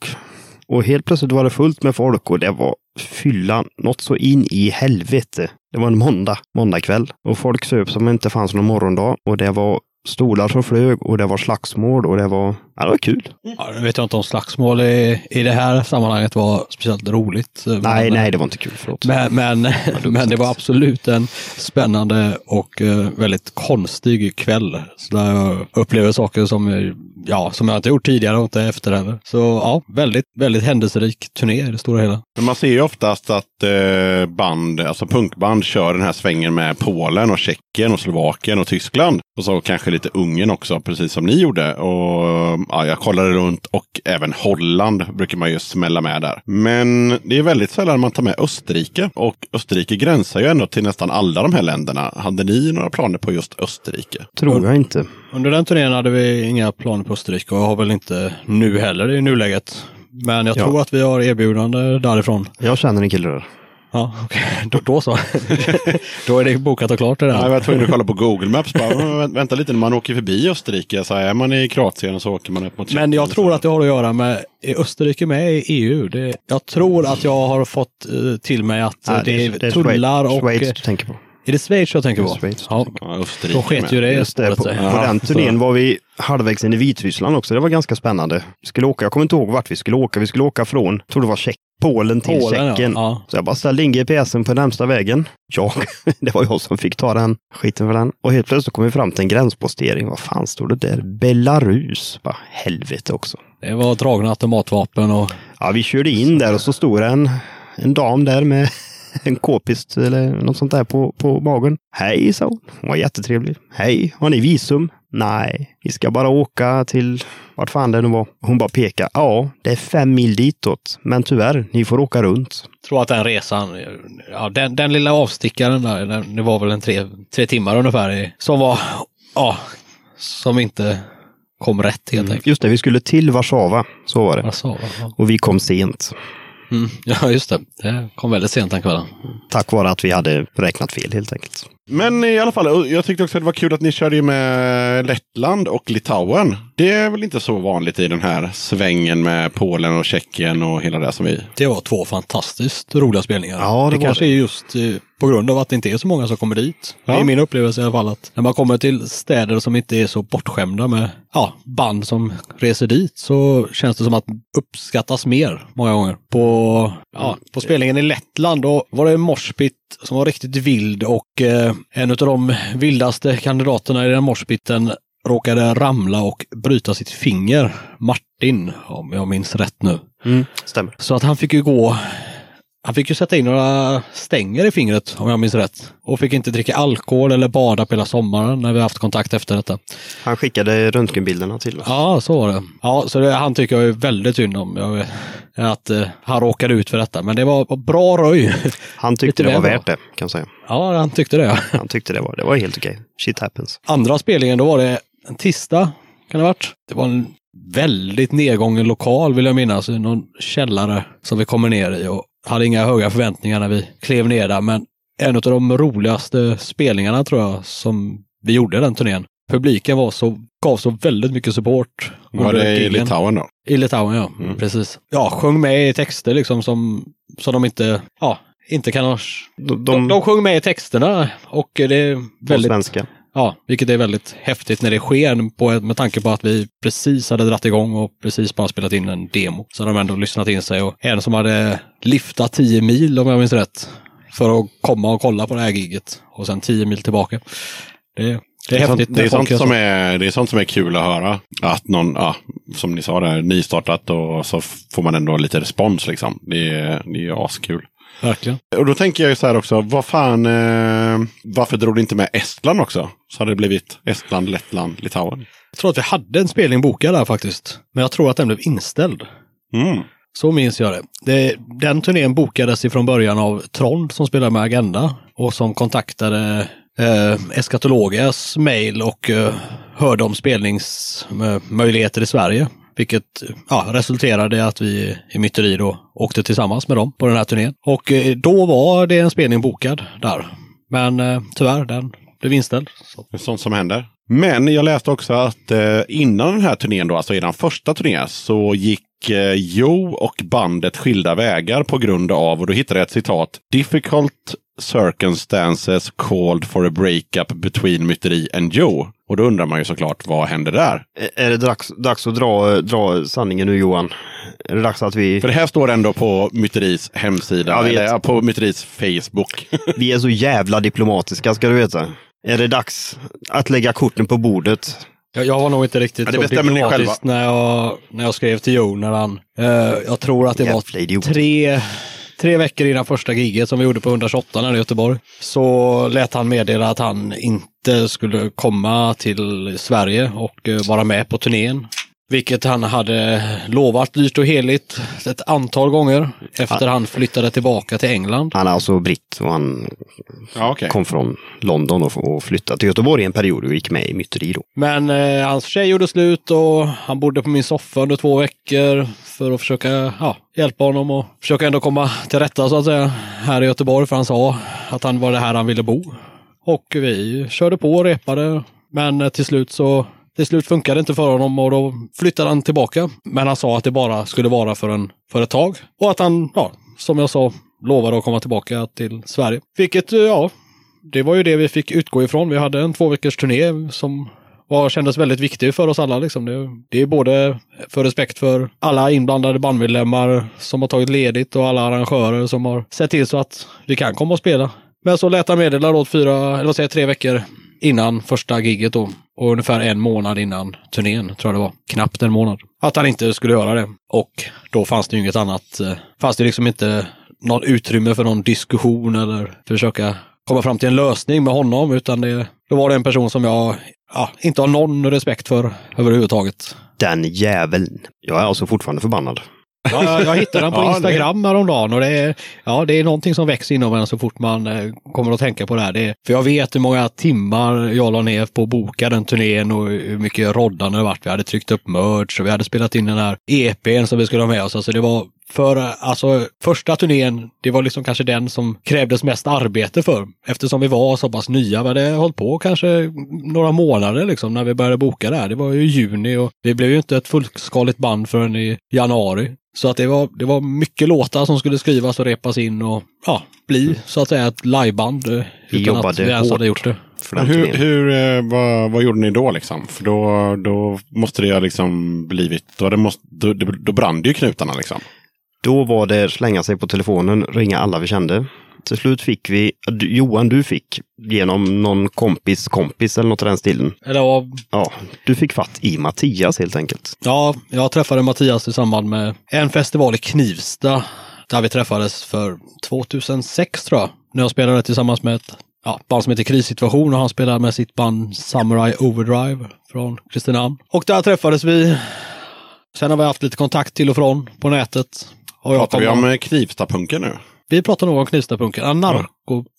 och helt plötsligt var det fullt med folk och det var fyllan något så in i helvete. Det var en måndag, måndagkväll och folk söp som inte fanns någon morgondag och det var stolar som flög och det var slagsmål och det var, ja, det var kul. Ja, nu vet jag inte om slagsmål i, i det här sammanhanget var speciellt roligt. Nej, men, nej, det var inte kul. Förlåt. Men, men, men det var absolut en spännande och eh, väldigt konstig kväll. Så där jag upplever saker som, eh, ja, som jag inte gjort tidigare och inte efter heller. Så ja, väldigt, väldigt händelserik turné i det stora hela. Men man ser ju oftast att eh, band, alltså punkband kör den här svängen med Polen och Tjeckien och Slovakien och Tyskland. Och så kanske lite Ungern också, precis som ni gjorde. Och ja, jag kollade runt och även Holland brukar man ju smälla med där. Men det är väldigt sällan man tar med Österrike. Och Österrike gränsar ju ändå till nästan alla de här länderna. Hade ni några planer på just Österrike? Tror jag inte. Under den turnén hade vi inga planer på Österrike och har väl inte nu heller i nuläget. Men jag Ja. tror att vi har erbjudande därifrån. Jag känner en kille där. Ja, okej. Då, då så. då är det bokat och klart det där. jag var tvungen att kolla på Google Maps. Bara, "Vä- vänta lite, när man åker förbi Österrike, så är man i Kroatien och så åker man upp mot Men jag Tjeckien, tror så- att det har att göra med, är Österrike med i EU? Det, jag tror att jag har fått eh, till mig att eh, Nej, det, är tullar Schweiz, och... Schweiz eh, du tänker på. Är det Schweiz jag tänker Det på? är Schweiz. Ja, Ja, Österrike då sket ju det Just det, på, på Ja, den turnén var vi halvvägs in i Vitryssland också. Det var ganska spännande. Vi skulle åka, jag kommer inte ihåg vart vi skulle åka. Vi skulle åka från, jag tror det var Tjeck, Polen till Polen, ja. Tjeckien. Ja. Så jag bara ställde in GPSen på närmsta vägen. Jag, det var jag som fick ta den skiten för den. Och helt plötsligt kom vi fram till en gränspostering. Vad fan stod det där? Belarus. Bara helvete också. Det var dragna automatvapen och Ja, vi körde in där och så stod det en, en dam där med en k-pist eller något sånt där på, på magen. Hej, sa hon. Hon var jättetrevlig. Hej, har ni visum? Nej, vi ska bara åka till vart fan det nu var. Hon bara pekade. Ja, det är fem mil ditåt. Men tyvärr, ni får åka runt. tror att den resan, ja, den, den lilla avstickaren där, den, det var väl en tre, tre timmar ungefär, som var, ja, som inte kom rätt helt enkelt. Just det, vi skulle till Warszawa. Så var det. Alltså, ja. Och vi kom sent. Mm, ja, just det. Det kom väldigt sent den kvällen. Tack vare att vi hade räknat fel helt enkelt. Men i alla fall, jag tyckte också att det var kul att ni körde med Lettland och Litauen. Det är väl inte så vanligt i den här svängen med Polen och Tjeckien och hela det som vi... Det var två fantastiskt roliga spelningar. Ja, det det kanske det. är just eh, på grund av att det inte är så många som kommer dit. Det Ja. är min upplevelse i alla fall att när man kommer till städer som inte är så bortskämda med ja, band som reser dit så känns det som att uppskattas mer många gånger. På, ja, på spelningen i Lettland då var det morspit som var riktigt vild och eh, en av de vildaste kandidaterna i den morspiten råkade ramla och bryta sitt finger. Martin, om jag minns rätt nu. Stämmer. Så att han fick ju gå han fick ju sätta in några stänger i fingret om jag minns rätt. Och fick inte dricka alkohol eller bada på hela sommaren när vi haft kontakt efter detta. Han skickade röntgenbilderna till oss. Ja, så var det. Ja, så det, han tycker jag är väldigt synd om. Jag att eh, han råkade ut för detta. Men det var, bra röj. Han tyckte det var värt det, kan jag säga. ja, han tyckte det. Han tyckte det var, det var helt okej. Shit happens. Andra spelningen, då var det en tisdag, kan det ha varit. Det var en väldigt nedgången lokal vill jag minnas, i någon källare som vi kommer ner i och hade inga höga förväntningar när vi klev ner där, men en av de roligaste spelningarna tror jag som vi gjorde den turnén. Publiken var så, gav så väldigt mycket support. Var det i. Litauen då? I Litauen, ja. Mm. Precis. Ja, sjöng med i texter liksom som, som de inte, ja, inte kan ha... De, De, de, de sjöng med i texterna och det är på väldigt svenska. Ja, vilket är väldigt häftigt när det sker på, med tanke på att vi precis hade dratt igång och precis bara spelat in en demo. Så har de ändå lyssnat in sig och en som hade liftat 10 mil om jag minns rätt för att komma och kolla på det här giget och sen 10 mil tillbaka. Det, det är Det är, sånt, häftigt. det, är sånt gör som är, det är sånt som är kul att höra. Att någon, ja, som ni sa, där, nystartat och så får man ändå lite respons. Liksom. Det, är, det är askul. Verkligen. Och då tänker jag ju så här också, vad fan, eh, varför drog du inte med Estland också? Så hade det blivit Estland, Lettland, Litauen. Jag tror att vi hade en spelning bokad där faktiskt. Men jag tror att den blev inställd. Mm. Så minns jag det. det. Den turnén bokades ifrån början av Trond som spelar med Agenda och som kontaktade eh, Eskatologias mail och eh, hörde om spelningsmöjligheter i Sverige. Vilket ja, resulterade i att vi i Myteri då åkte tillsammans med dem på den här turnén. Och eh, då var det en spelning bokad där. Men eh, tyvärr, den blev inställd. Så. Det är sånt som händer. Men jag läste också att eh, innan den här turnén, då, alltså i den första turnén, så gick eh, Joe och bandet skilda vägar på grund av, och då hittade jag ett citat, difficult circumstances called for a breakup between Myteri and Joe. Och då undrar man ju såklart, vad hände där? Är det dags, dags att dra, dra sanningen nu Johan? Är det dags att vi... För det här står ändå på Myteris hemsida, eller ja, på Myteris Facebook. Vi är så jävla diplomatiska ska du veta. Är det dags att lägga korten på bordet? Jag, jag var nog inte riktigt Ja, det så diplomatisk när jag, när jag skrev till Joe när han, eh, jag tror att det Jävla var idiot. tre, tre veckor innan första giget som vi gjorde på 128 här i Göteborg. Så lät han meddela att han inte skulle komma till Sverige och eh, vara med på turnén. Vilket han hade lovat dyrt och heligt ett antal gånger efter han flyttade tillbaka till England. Han är alltså britt och han ja, okej. kom från London och, och flyttade till Göteborg en period och gick med i myteri då. Men eh, hans tjej gjorde slut och han bodde på min soffa under två veckor för att försöka ja, hjälpa honom och försöka ändå komma till rätta så att säga här i Göteborg. För han sa att han var det här han ville bo. Och vi körde på och repade. Men eh, till slut så till slut funkade det inte för honom och då flyttade han tillbaka. Men han sa att det bara skulle vara för, en, för ett tag. Och att han, ja, som jag sa, lovade att komma tillbaka till Sverige. Vilket, eh, ja, det var ju det vi fick utgå ifrån. Vi hade en två veckors turné som var, kändes väldigt viktig för oss alla. Liksom. Det, det är både för respekt för alla inblandade bandmedlemmar som har tagit ledigt och alla arrangörer som har sett till så att vi kan komma och spela. Men alltså, så lät han meddela då fyra, eller vad säger tre veckor innan första giget då. Och ungefär en månad innan turnén, tror jag det var. Knappt en månad. Att han inte skulle göra det. Och då fanns det ju inget annat. Eh, fanns det liksom inte något utrymme för någon diskussion eller försöka komma fram till en lösning med honom. Utan det, då var det en person som jag ja, inte har någon respekt för överhuvudtaget. Den jäveln. Jag är alltså fortfarande förbannad. Ja, jag, hittade den på Ja, det- Instagram häromdagen och det är, ja, det är någonting som växer inom en så fort man eh, kommer att tänka på det här. Det är, för jag vet hur många timmar jag la ner på att boka den turnén och hur mycket roddande det varit. Vi hade tryckt upp merch och vi hade spelat in den här EPn som vi skulle ha med oss. Alltså det var för, alltså första turnén, det var liksom kanske den som krävdes mest arbete för. Eftersom vi var så pass nya. Vi hade hållit på kanske några månader liksom när vi började boka det här. Det var ju juni och vi blev ju inte ett fullskaligt band förrän i januari. Så att det var, det var mycket låtar som skulle skrivas och repas in och ja, bli så att säga ett liveband. eh, Vi Utan att jobbade vi ens hade gjort det. Hur, hur, eh, vad, vad gjorde ni då liksom? För då, då måste det ha liksom blivit, då, det måste, då, då då brann det ju knutarna liksom. Då var det slänga sig på telefonen, ringa alla vi kände. Till slut fick vi, Johan du fick genom någon kompis kompis eller något i den stilen. Eller ja, Ja, du fick fatt i Mattias helt enkelt. Ja, jag träffade Mattias i samband med en festival i Knivsta. Där vi träffades för 2006 tror jag. När jag spelade tillsammans med ett ja, band som heter Krissituation och han spelade med sitt band Samurai Overdrive från Kristinehamn. Och där träffades vi. Sen har vi haft lite kontakt till och från på nätet. Och Pratar vi kommer- om eh, Knivstapunken nu? vi pratar nog om Knivstapunken. Ja, Jag tror den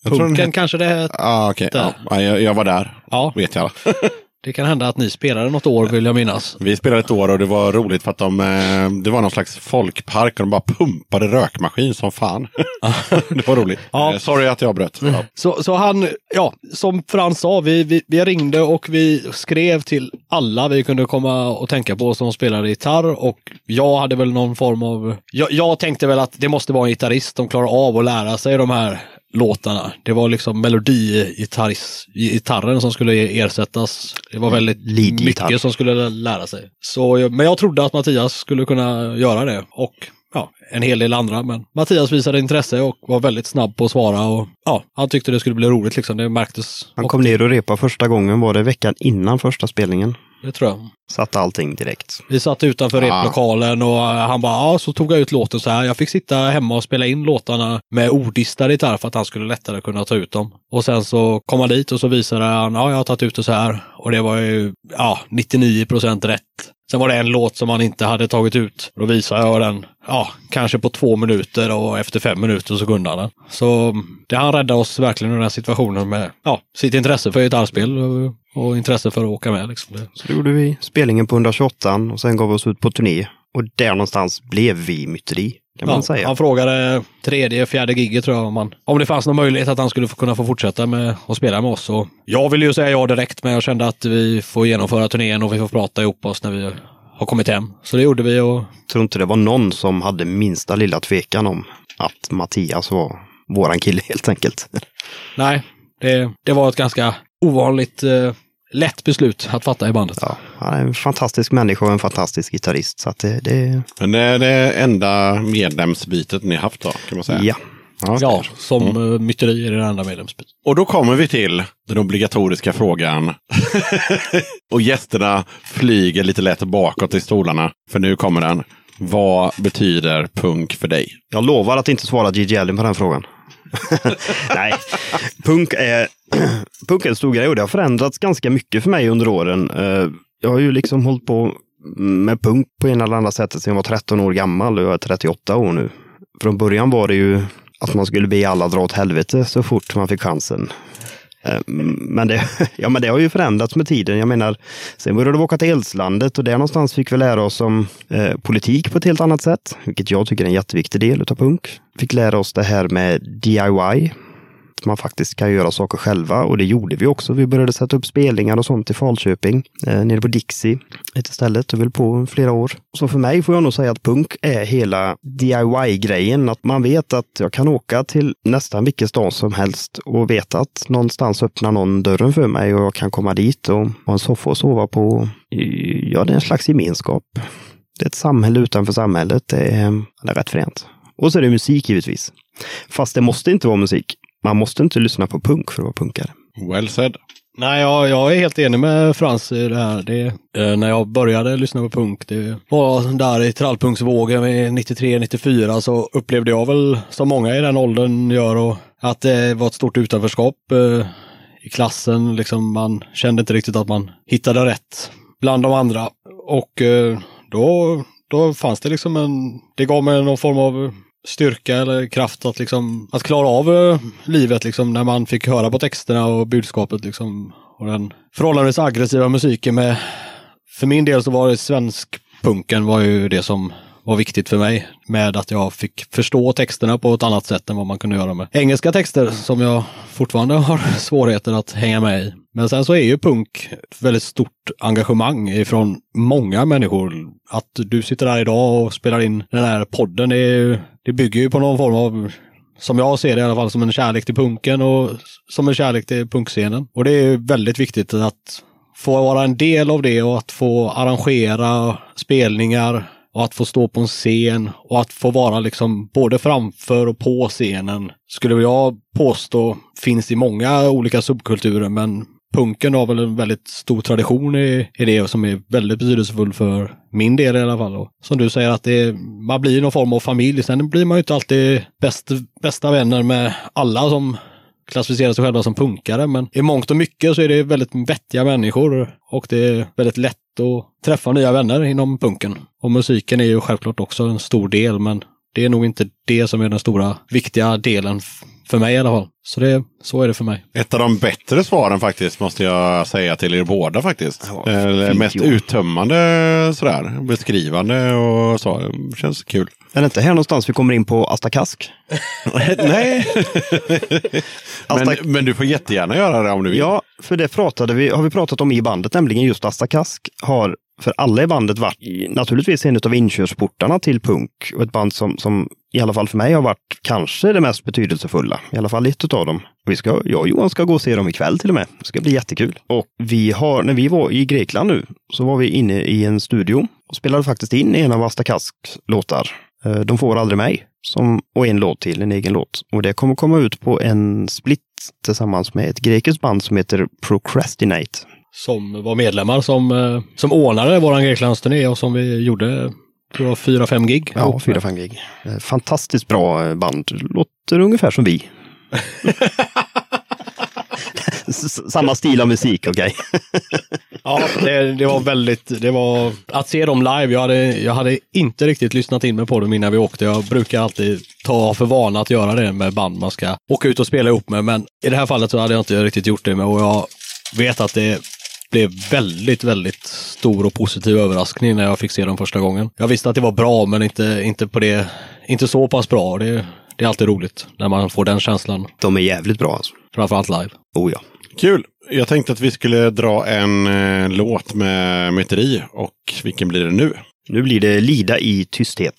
Narkopunken heter- kanske det hette. Ah. Där. Ja, jag, jag var där, Ja, vet jag. det kan hända att ni spelade något år vill jag minnas. Vi spelade ett år och det var roligt för att de, eh, det var någon slags folkpark och de bara pumpade rökmaskin som fan. det var roligt. Ja. Eh, sorry att jag bröt. Ja. Så, så han, ja, som Frans sa, vi, vi, vi ringde och vi skrev till alla vi kunde komma och tänka på som spelade gitarr och jag hade väl någon form av, jag, jag tänkte väl att det måste vara en gitarrist som klarar av att lära sig de här låtarna. Det var liksom melodigitarren som skulle ersättas. Det var väldigt mycket som skulle lära sig. Så, men jag trodde att Mattias skulle kunna göra det och ja, en hel del andra. Men Mattias visade intresse och var väldigt snabb på att svara. Och, ja, han tyckte det skulle bli roligt liksom. Det märktes. Han kom ner och repade första gången, var det veckan innan första spelningen. Det tror jag. Satte allting direkt. Vi satt utanför Ah. replokalen och han bara, ja, så tog jag ut låten så här. Jag fick sitta hemma och spela in låtarna med ordistad gitarr för att han skulle lättare kunna ta ut dem. Och sen så kom han dit och så visade han, ja, jag har tagit ut det så här. Och det var ju, ja, 99 procent rätt. Sen var det en låt som han inte hade tagit ut. Då visade jag den, ja, kanske på två minuter och efter fem minuter så kunde han den. Så det han räddade oss verkligen i den här situationen med, ja, sitt intresse för gitarrspel och, och intresse för att åka med. Liksom. Så då gjorde vi spelningen på 128 och sen gav vi oss ut på turné. Och där någonstans blev vi myteri, kan man Ja, säga. Han frågade tredje, fjärde giget tror jag om, han, om det fanns någon möjlighet att han skulle få, kunna få fortsätta med att spela med oss. Och jag ville ju säga ja direkt men jag kände att vi får genomföra turnén och vi får prata ihop oss när vi har kommit hem. Så det gjorde vi och Jag tror inte det var någon som hade minsta lilla tvekan om att Mattias var våran kille helt enkelt. nej, det, det var ett ganska ovanligt eh, lätt beslut att fatta i bandet. Ja, han är en fantastisk människa och en fantastisk gitarrist. Så att det, det Men det är det enda medlemsbytet ni haft då, kan man säga? ja. Ja. Ja, som mm. myteri är det enda medlemsbytet. Och då kommer vi till den obligatoriska frågan. och gästerna flyger lite lätt bakåt i stolarna. För nu kommer den. Vad betyder punk för dig? Jag lovar att inte svara Gigi Allen på den frågan. Nej, punk är, punk är en stor grej och det har förändrats ganska mycket för mig under åren. Eh, jag har ju liksom hållit på med punk på ena eller andra sättet sedan jag var 13 år gammal och jag är 38 år nu. Från början var det ju att man skulle be alla dra åt helvete så fort man fick chansen. Eh, men det, ja, men det har ju förändrats med tiden. Jag menar, sen började vi åka till Eldslandet och där någonstans fick vi lära oss om eh, politik på ett helt annat sätt, vilket jag tycker är en jätteviktig del av punk. Fick lära oss det här med DIY, att man faktiskt kan göra saker själva och det gjorde vi också. Vi började sätta upp spelningar och sånt i Falköping, eh, nere på Dixie, ett ställe, och höll på i flera år. Så för mig får jag nog säga att punk är hela DIY-grejen, att man vet att jag kan åka till nästan vilken stad som helst och veta att någonstans öppnar någon dörren för mig och jag kan komma dit och ha en soffa att sova på. Ja, det är en slags gemenskap. Det är ett samhälle utanför samhället. Det är, det är rätt fränt. Och så är det musik givetvis. Fast det måste inte vara musik. Man måste inte lyssna på punk för att vara punkare. Well said. Nej, jag, jag är helt enig med Frans i det här. Det, eh, när jag började lyssna på punk, det var där i trallpunksvågen i 93-94 så upplevde jag väl, som många i den åldern gör, och att det var ett stort utanförskap eh, i klassen. Liksom man kände inte riktigt att man hittade rätt bland de andra. Och eh, då, då fanns det liksom en, det gav mig någon form av styrka eller kraft att, liksom, att klara av eh, livet liksom, när man fick höra på texterna och budskapet. Liksom, och den förhållandevis aggressiva musiken. Med, för min del så var det svensk punken var ju det som var viktigt för mig. Med att jag fick förstå texterna på ett annat sätt än vad man kunde göra med engelska texter som jag fortfarande har svårigheter att hänga med i. Men sen så är ju punk ett väldigt stort engagemang ifrån många människor. Att du sitter här idag och spelar in den här podden, är, ju- det bygger ju på någon form av som jag ser det i alla fall, som en kärlek till punken och som en kärlek till punkscenen. Och det är väldigt viktigt att få vara en del av det och att få arrangera spelningar och att få stå på en scen och att få vara liksom både framför och på scenen skulle jag påstå finns i många olika subkulturer men punken har väl en väldigt stor tradition i, i det som är väldigt betydelsefull för min del i alla fall. Och som du säger att det, man blir någon form av familj. Sen blir man ju inte alltid bäst, bästa vänner med alla som klassificerar sig själva som punkare, men i mångt och mycket så är det väldigt vettiga människor och det är väldigt lätt att träffa nya vänner inom punken. Och musiken är ju självklart också en stor del, men det är nog inte det som är den stora viktiga delen för mig i alla fall. Så, det, så är det för mig. Ett av de bättre svaren faktiskt måste jag säga till er båda faktiskt. Ja, Eh, mest uttömmande sådär. Beskrivande och så. Känns kul. Är det inte här någonstans vi kommer in på Asta Kask? Nej. men, Asta- men du får jättegärna göra det om du vill. Ja, för det pratade vi, har vi pratat om i bandet, nämligen just Asta Kask har för alla i bandet varit naturligtvis en av inkörsportarna till punk och ett band som, som i alla fall för mig har varit kanske det mest betydelsefulla. I alla fall ett av dem. Vi ska, jag och Johan ska gå och se dem ikväll till och med. Det ska bli jättekul. Och vi har, när vi var i Grekland nu, så var vi inne i en studio och spelade faktiskt in en av Asta Kasks låtar. Eh, De får aldrig mig. Som, och en låt till, en egen låt. Och det kommer komma ut på en split tillsammans med ett grekiskt band som heter Procrastinate. Som var medlemmar som, eh, som ordnade våran Greklandsturné och som vi gjorde tror jag, fyra, fem gig. Ja, ihop med. fyra, fem gig. Eh, Fantastiskt bra eh, band. Låter ungefär som vi. Samma stil av musik, okej. Ja, det, det var väldigt, det var att se dem live. Jag hade, jag hade inte riktigt lyssnat in mig på dem innan vi åkte. Jag brukar alltid ta för vana att göra det med band man ska åka ut och spela ihop med. Men i det här fallet så hade jag inte riktigt gjort det med och jag vet att det blev väldigt, väldigt stor och positiv överraskning när jag fick se dem första gången. Jag visste att det var bra, men inte, inte på det, inte så pass bra. Det, det är alltid roligt när man får den känslan, De är jävligt bra alltså. framförallt live. Oh ja. Kul! Jag tänkte att vi skulle dra en eh, låt med myteri. Och vilken blir det nu? Nu blir det Lida i tysthet.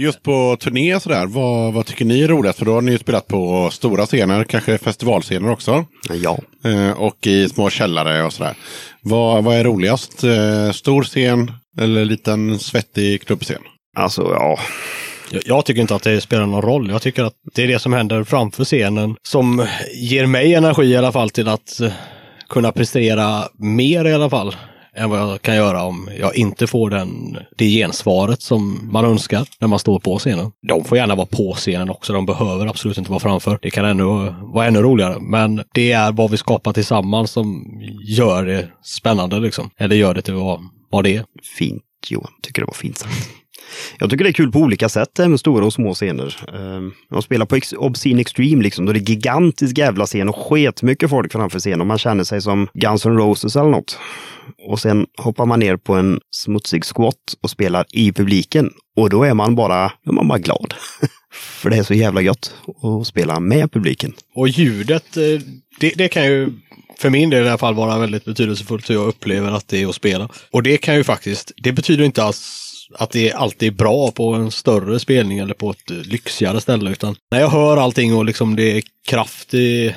Just på turné och sådär, vad, vad tycker ni är roligast? För då har ni ju spelat på stora scener, kanske festivalscener också. Ja. Eh, och i små källare och sådär. Vad, vad är roligast? Eh, stor scen eller liten svettig klubbscen? Alltså, ja. Jag, jag tycker inte att det spelar någon roll. Jag tycker att det är det som händer framför scenen som ger mig energi i alla fall till att eh, kunna prestera mer i alla fall än vad jag kan göra om jag inte får den, det gensvaret som man önskar när man står på scenen. De får gärna vara på scenen också, de behöver absolut inte vara framför. Det kan ännu vara ännu roligare, men det är vad vi skapar tillsammans som gör det spännande liksom. Eller gör det till vad, vad det är. Fint Johan, tycker det var fint sagt. Jag tycker det är kul på olika sätt, eh, med stora och små scener. Ehm, jag spelar på Obscene Extreme, liksom, då det är gigantisk jävla scen och sketmycket folk framför scenen och man känner sig som Guns N' Roses eller något. Och sen hoppar man ner på en smutsig squat och spelar i publiken. Och då är man bara, är man bara glad. För det är så jävla gött att spela med publiken. Och ljudet, eh, det, det kan ju för min del i alla fall vara väldigt betydelsefullt hur jag upplever att det är att spela. Och det kan ju faktiskt, det betyder inte alls att det alltid är bra på en större spelning eller på ett lyxigare ställe. Utan när jag hör allting och liksom det är kraft i,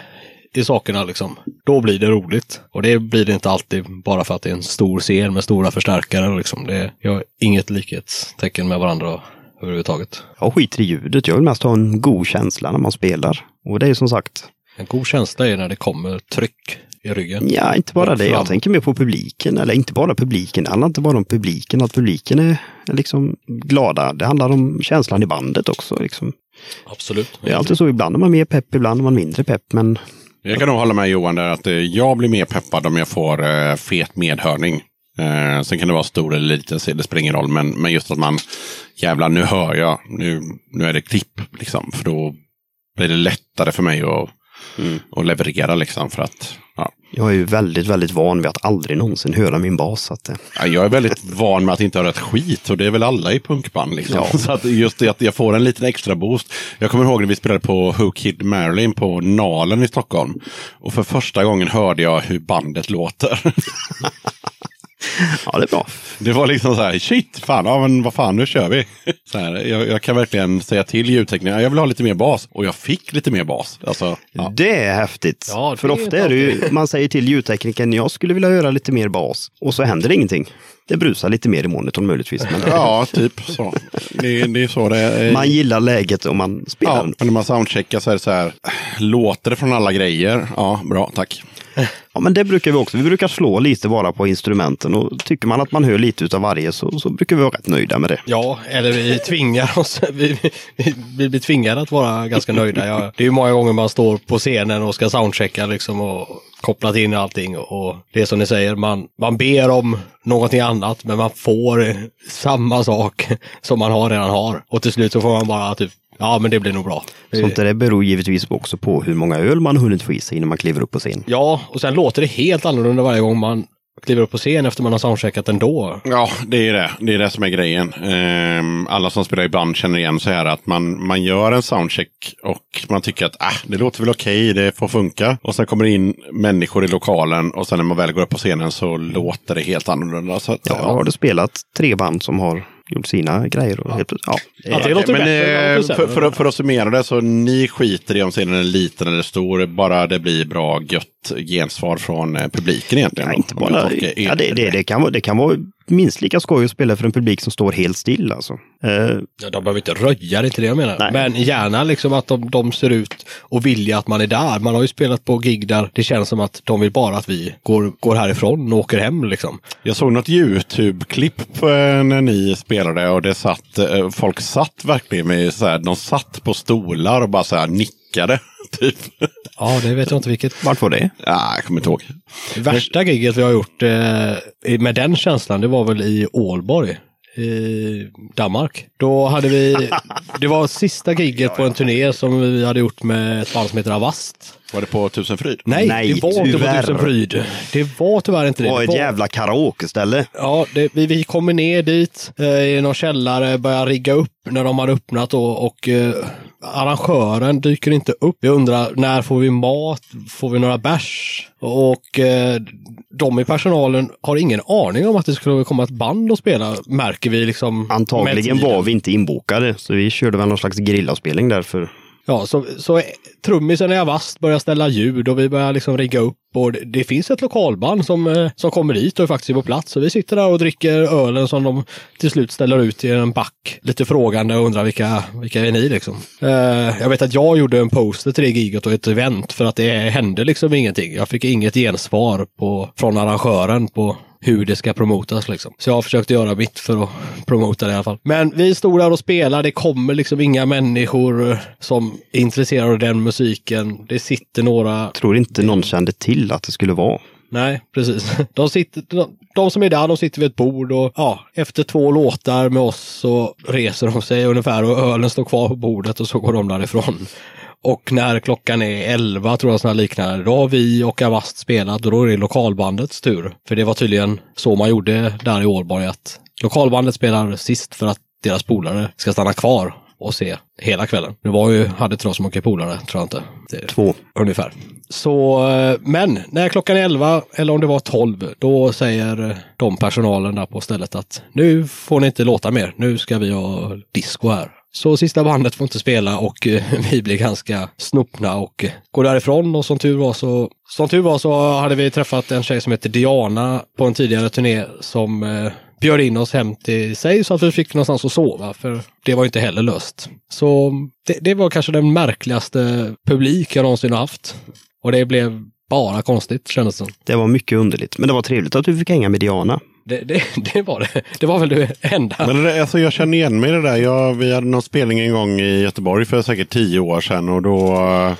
i sakerna, liksom, då blir det roligt. Och det blir det inte alltid bara för att det är en stor scen med stora förstärkare. Liksom. Det, har inget likhetstecken med varandra överhuvudtaget. Jag skiter i ljudet, jag vill mest ha en god känsla när man spelar. Och det är som sagt, En god känsla är när det kommer tryck i ryggen. Ja, inte bara det. Jag tänker mer på publiken. Eller inte bara publiken. Det handlar inte bara om publiken. Att publiken är är liksom glada. Det handlar om känslan i bandet också. Liksom. Absolut. Det är alltid så. Ibland är man mer pepp, ibland är man mindre pepp. Men Jag kan nog hålla med Johan där att eh, jag blir mer peppad om jag får eh, fet medhörning. Eh, sen kan det vara stor eller liten, så det spelar ingen roll. Men, men just att man, jävlar nu hör jag, nu, nu är det klipp. Liksom, för då blir det lättare för mig att, att leverera. Liksom, för att, ja. Jag är ju väldigt, väldigt van vid att aldrig någonsin höra min bas. Att, eh, Ja, Jag är väldigt van med att inte höra ett skit och det är väl alla i punkband. Liksom. Ja. Så att just det att jag får en liten extra boost. Jag kommer ihåg när vi spelade på Who Kid Marilyn på Nalen i Stockholm. Och för första gången hörde jag hur bandet låter. ja, det är bra. Det var liksom så här, shit, fan, ja, men vad fan, nu kör vi. Så här, jag, jag kan verkligen säga till ljudteknikerna, jag vill ha lite mer bas. Och jag fick lite mer bas. Alltså, ja. Det är häftigt. Ja, För det är ofta är det ju, man säger till ljudteknikern, jag skulle vilja höra lite mer bas. Och så händer det ingenting. Det brusar lite mer i monitorn möjligtvis. Men ja, typ så. Det, det är så det är. man gillar läget och man spelar. Ja, för när man soundcheckar så är det så här, låter det från alla grejer? Ja, bra, tack. Ja, men det brukar vi också. Vi brukar slå lite bara på instrumenten och tycker man att man hör lite utav varje så, så brukar vi vara rätt nöjda med det. Ja, eller vi tvingar oss. Vi, vi, vi blir tvingade att vara ganska nöjda. Ja, det är ju många gånger man står på scenen och ska soundchecka liksom och kopplat in allting. Och det är som ni säger, man, man ber om någonting annat men man får samma sak som man har redan har. Och till slut så får man bara typ, ja men det blir nog bra. Sånt där det beror givetvis också på hur många öl man hunnit få i sig innan man kliver upp på scen. Ja, och sen låter det helt annorlunda varje gång man kliver upp på scen efter man har soundcheckat ändå. Ja, det är det. Det är det som är grejen. Ehm, alla som spelar i band känner igen så här att man, man gör en soundcheck och man tycker att äh, det låter väl okej, det får funka. Och sen kommer det in människor i lokalen och sen när man väl går upp på scenen så låter det helt annorlunda. Så att, Jag har det spelat tre band som har gjort sina grejer. Och helt, ja, Ja, det låter men bättre eh, för, för, för att summera det så ni skiter i om scenen är liten eller stor, bara det blir bra gött gensvar från eh, publiken egentligen. Ja, då, inte bara, ja, det, det, det, kan det kan vara minst lika skoj att spela för en publik som står helt still. Alltså. Eh, Ja, de behöver inte röja, det är inte det jag menar. Nej. Men gärna liksom att de, de ser ut och vilja att man är där. Man har ju spelat på gig där det känns som att de vill bara att vi går, går härifrån och åker hem liksom. Jag såg något YouTube-klipp när ni spelade och det satt, eh, folk satt verkligen med så här, de satt på stolar och bara så här nickade. Typ. Ja, det vet jag inte vilket. vart var det? Ja, jag kommer inte ihåg. Det värsta giget vi har gjort eh, med den känslan, det var väl i Ålborg. I Danmark. Då hade vi, det var sista giget på en turné som vi hade gjort med ett band som heter Avast. Var det på Tusenfryd? Nej, Nej, det var inte på. Tusenfryd. Det var tyvärr inte det. Det var det ett var... jävla karaokeställe. Ja, det, vi, vi kommer ner dit eh, i någon källare, börjar rigga upp när de hade öppnat och, och eh, arrangören dyker inte upp. Vi undrar när får vi mat? Får vi några bärs? Och eh, de i personalen har ingen aning om att det skulle komma ett band och spela, märker vi liksom. Antagligen var vi inte inbokade, så vi körde väl någon slags grillaspelning där för Ja, så, så trummisen i Avast börjar ställa ljud och vi börjar liksom rigga upp och det, det finns ett lokalband som, eh, som kommer dit och är faktiskt på plats. Så vi sitter där och dricker ölen som de till slut ställer ut i en back. Lite frågande och undrar vilka, vilka är ni liksom? Eh, jag vet att jag gjorde en poster till det giget och ett event för att det hände liksom ingenting. Jag fick inget gensvar på, från arrangören på hur det ska promotas liksom. Så jag har försökt göra mitt för att promota det i alla fall. Men vi stod där och spelade. Det kommer liksom inga människor som är intresserade av den musiken. Det sitter några Tror inte någon kände till att det skulle vara. Nej, precis. De, sitter, de, de som är där, de sitter vid ett bord och ja, efter två låtar med oss så reser de sig ungefär och ölen står kvar på bordet och så går de därifrån. Och när klockan är 11 tror jag sådana liknande, då har vi och Avast spelat och då är det lokalbandets tur. För det var tydligen så man gjorde där i Ålborg att lokalbandet spelar sist för att deras polare ska stanna kvar och se hela kvällen. Det var ju, hade inte de så mycket polare, tror jag inte. Det, Två. Ungefär. Så, eh, men när klockan är 11 eller om det var 12, då säger eh, de personalen där på stället att nu får ni inte låta mer. Nu ska vi ha disco här. Så sista bandet får inte spela och eh, vi blir ganska snopna och eh, går därifrån och som tur var så som tur var så hade vi träffat en tjej som heter Diana på en tidigare turné som eh, bjöd in oss hem till sig så att vi fick någonstans att sova för det var ju inte heller löst. Så det, det var kanske den märkligaste publik jag någonsin har haft. Och det blev bara konstigt kändes det som. Det var mycket underligt. Men det var trevligt att du fick hänga med Diana. Det, det, det var det. Det var väl det enda. Men det, alltså jag känner igen mig i det där. Jag, vi hade någon spelning en gång i Göteborg för säkert tio år sedan. Och då eh,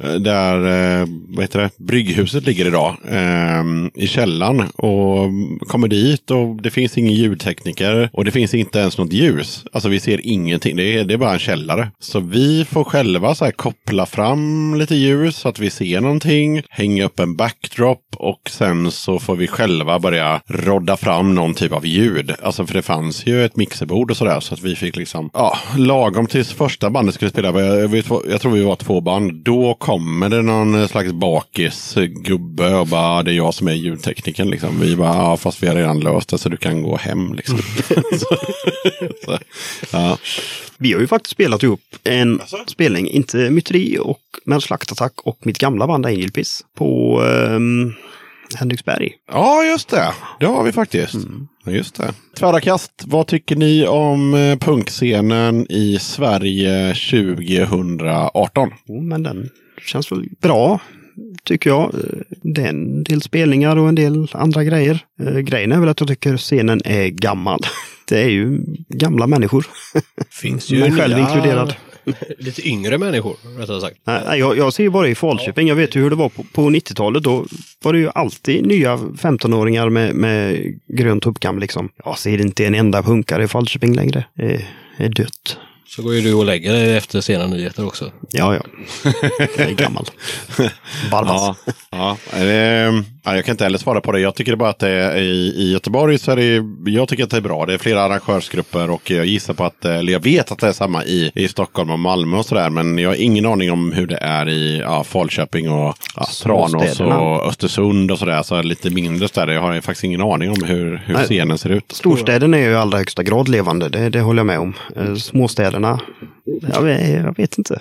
Eh, där eh, vad heter det? Brygghuset ligger idag. Eh, I källaren. Och kommer dit och det finns ingen ljudtekniker. Och det finns inte ens något ljus. Alltså vi ser ingenting. Det är, det är bara en källare. Så vi får själva så här koppla fram lite ljus så att vi ser någonting. Hänga upp en backdrop. Och sen så får vi själva börja rodda fram någon typ av ljud. Alltså för det fanns ju ett mixerbord och sådär. Så att vi fick liksom, ja, lagom tills första bandet skulle spela. Jag, jag, jag tror vi var två band. Då kommer det någon slags bakis gubbe och bara, det är jag som är ljudteknikern liksom. Vi bara, ja fast vi har redan löst det så du kan gå hem liksom. så, så, ja. Vi har ju faktiskt spelat ihop en spelning, inte Myteri och med Slaktattack och mitt gamla band Angel Piss på um, Henriksberg. ja, just det. Det har vi faktiskt. Ja, Just det. Tvära kast, vad tycker ni om eh, punkscenen i Sverige 2018? Jo, men den känns väl bra, tycker jag. Det är en del spelningar och en del andra grejer. Eh, Grejen är väl att jag tycker scenen är gammal. Det är ju gamla människor. finns Mig själv inkluderad. Lite yngre människor, rättare sagt. Nej, jag, jag ser ju bara i Falköping. Jag vet ju hur det var på, på 90-talet. Då var det ju alltid nya 15-åringar med, med grön tuppkam liksom. Jag ser inte en enda punkare i Falköping längre. Det är dött. Så går ju du och lägger dig efter sena nyheter också. Ja, ja. Jag är gammal. Barbas. Ja, ja. Eh, ja, jag kan inte heller svara på det. Jag tycker bara att det är i, i Göteborg så är det, jag tycker att det är bra. Det är flera arrangörsgrupper och jag gissar på att, eller jag vet att det är samma i, i Stockholm och Malmö och sådär. Men jag har ingen aning om hur det är i ja, Falköping och ja, Tranås och Östersund och sådär. Så lite mindre städer. Jag har faktiskt ingen aning om hur, hur Nej. scenen ser ut. Storstäderna är ju i allra högsta grad levande. Det, det håller jag med om. Eh, Småstäderna, jag vet, jag vet inte.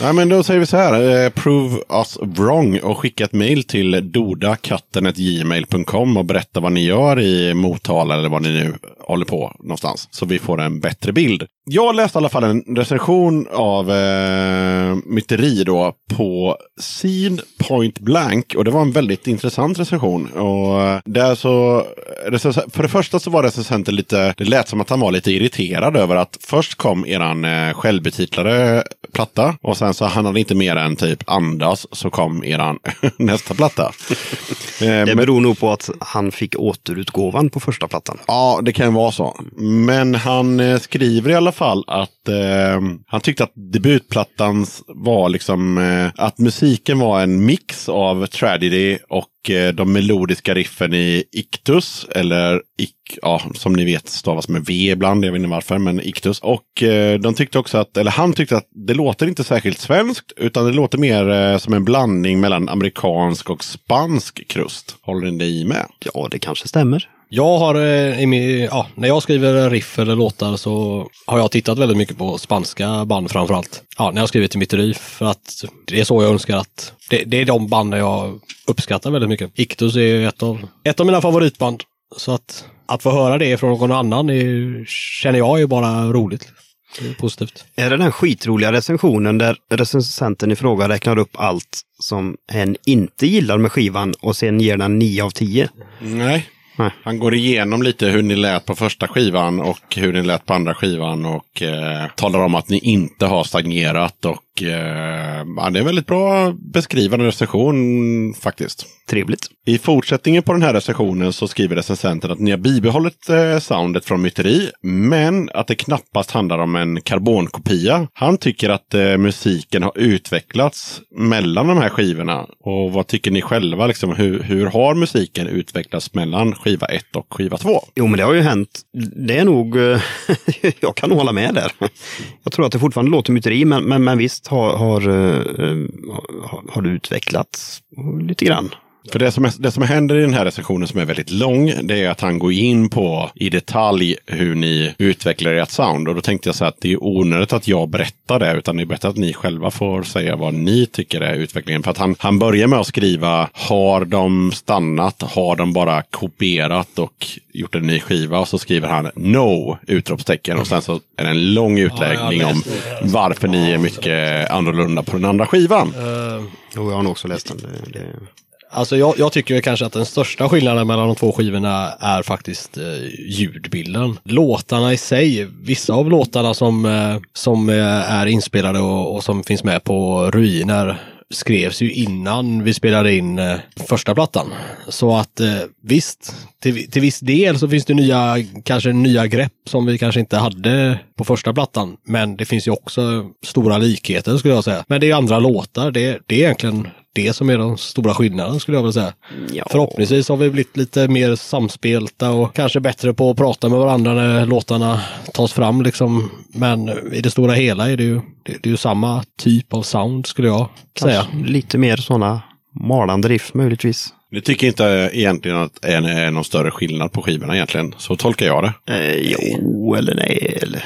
Nej, men då säger vi så här. Eh, prove us wrong och skicka ett mejl till dodakattenetgmail.com och berätta vad ni gör i Motala eller vad ni nu håller på någonstans. Så vi får en bättre bild. Jag läste i alla fall en recension av eh, Myteri då på Scene Point Blank. Och det var en väldigt intressant recension. Och eh, där så, för det första så var recensenten lite, det lät som att han var lite irriterad över att först kom eran eh, självbetitlade platta. Och sen så han hade inte mer än typ andas så kom eran nästa platta. Eh, Det men- beror nog på att han fick återutgåvan på första plattan. Ja, det kan vara så. Men han eh, skriver i alla fall att eh, han tyckte att debutplattan var liksom eh, att musiken var en mix av tragedy och eh, de melodiska riffen i Ictus. Eller ik, ja, som ni vet stavas med V ibland, jag vet inte varför, men Ictus. Och eh, de tyckte också att, eller han tyckte att det låter inte särskilt svenskt, utan det låter mer eh, som en blandning mellan amerikansk och spansk krust. Håller ni med? Ja, det kanske stämmer. Jag har, eh, i min, ja, när jag skriver riff eller låtar så har jag tittat väldigt mycket på spanska band framförallt. Ja, när jag skriver till mitt riff för att det är så jag önskar att, det, det är de banden jag uppskattar väldigt mycket. Ictus är ett av, ett av mina favoritband. Så att, att få höra det från någon annan är, känner jag är bara roligt. Det är positivt. Är det den skitroliga recensionen där recensenten i fråga räknar upp allt som hen inte gillar med skivan och sen ger den 9 av 10? Nej. Nej. Han går igenom lite hur ni lät på första skivan och hur ni lät på andra skivan och eh, talar om att ni inte har stagnerat och eh, ja, det är en väldigt bra beskrivande recension faktiskt. Trevligt. I fortsättningen på den här recensionen så skriver recensenten att ni har bibehållit eh, soundet från myteri, men att det knappast handlar om en karbonkopia. Han tycker att eh, musiken har utvecklats mellan de här skivorna. Och vad tycker ni själva? Liksom, hur, hur har musiken utvecklats mellan skiva 1 och skiva 2? Jo, men det har ju hänt. Det är nog, eh, jag kan nog hålla med där. Jag tror att det fortfarande låter myteri, men, men, men visst har, har, eh, eh, har, har utvecklats lite grann. För det som, är, det som händer i den här recensionen som är väldigt lång, det är att han går in på i detalj hur ni utvecklar ert sound. Och då tänkte jag så att det är onödigt att jag berättar det, utan det är bättre att ni själva får säga vad ni tycker är utvecklingen. För att han, han börjar med att skriva, har de stannat? Har de bara kopierat och gjort en ny skiva? Och så skriver han no! Utropstecken. Och sen så är det en lång utläggning om varför ni är mycket annorlunda på den andra skivan. Jo, jag har nog också läst den. Det, det, Alltså jag, jag tycker kanske att den största skillnaden mellan de två skivorna är faktiskt eh, ljudbilden. Låtarna i sig, vissa av låtarna som, eh, som eh, är inspelade och, och som finns med på Ruiner skrevs ju innan vi spelade in eh, första plattan. Så att eh, visst, till, till viss del så finns det nya, kanske nya grepp som vi kanske inte hade på första plattan. Men det finns ju också stora likheter skulle jag säga. Men det är andra låtar, det, det är egentligen det som är den stora skillnaden skulle jag vilja säga. Ja. Förhoppningsvis har vi blivit lite mer samspelta och kanske bättre på att prata med varandra när låtarna tas fram. Liksom. Men i det stora hela är det ju, det, det är ju samma typ av sound skulle jag säga. kanske lite mer sådana malande riff möjligtvis. Ni tycker inte egentligen att det är är någon större skillnad på skivorna egentligen? Så tolkar jag det. Eh, jo, eller nej, eller...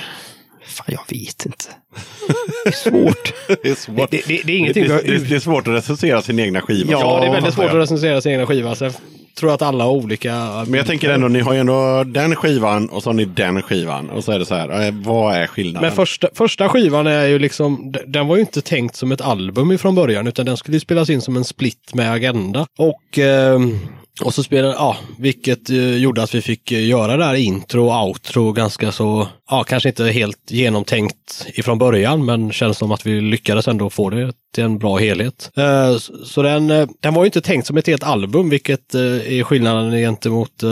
Fan, jag vet inte. Det är svårt. Det är svårt. Det, det, det är ingenting det, det, det är svårt att recensera sin egna skiva. Ja, det är väldigt svårt jag. att recensera sin egna skiva. Tror jag att alla har olika... Men jag tänker ändå, ni har ju ändå den skivan och så har ni den skivan. Och så är det så här, eh, vad är skillnaden? Men första, första skivan är ju liksom, den var ju inte tänkt som ett album ifrån början utan den skulle spelas in som en split med Agenda. Och, ehm, och så spelade, ja, vilket eh, gjorde att vi fick eh, göra det här intro och outro ganska så, ja, kanske inte helt genomtänkt ifrån början, men känns som att vi lyckades ändå få det till en bra helhet. Eh, så den, den var ju inte tänkt som ett helt album, vilket är skillnaden gentemot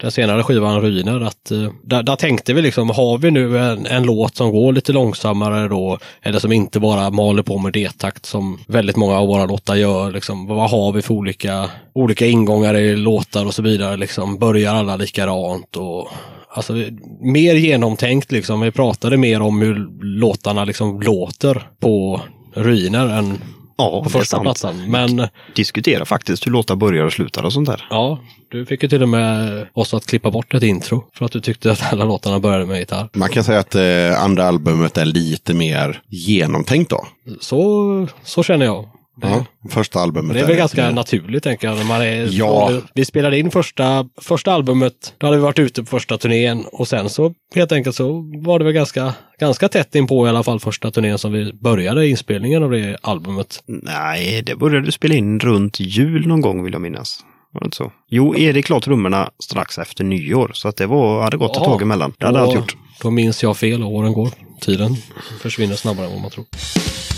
den senare skivan Ruiner, att eh, där, där tänkte vi liksom, har vi nu en, en låt som går lite långsammare då, eller som inte bara maler på med D-takt som väldigt många av våra låtar gör, liksom, vad har vi för olika, olika ingångar i låtar och så vidare, liksom, börjar alla likadant och Alltså mer genomtänkt liksom. Vi pratade mer om hur låtarna liksom låter på Ruiner än Ja, på första plattan. Men Diskutera faktiskt hur låtar börjar och slutar och sånt där. Ja, du fick ju till och med oss att klippa bort ett intro för att du tyckte att alla låtarna började med gitarr. Man kan säga att eh, andra albumet är lite mer genomtänkt då. Så, så känner jag. Ja, första albumet det är väl ganska mer- naturligt tänker jag. När man är, Ja. Vi spelade in första, första albumet, då hade vi varit ute på första turnén och sen så helt enkelt så var det väl ganska, ganska tätt in på i alla fall första turnén som vi började inspelningen av det albumet. Nej, det började du spela in runt jul någon gång vill jag minnas. Var det inte så? Jo, Erik la trummorna strax efter nyår, så att det var, hade gått ett Jaha. tag emellan. Det hade Då- allt gjort. Då minns jag fel och åren går. Tiden försvinner snabbare än vad man tror.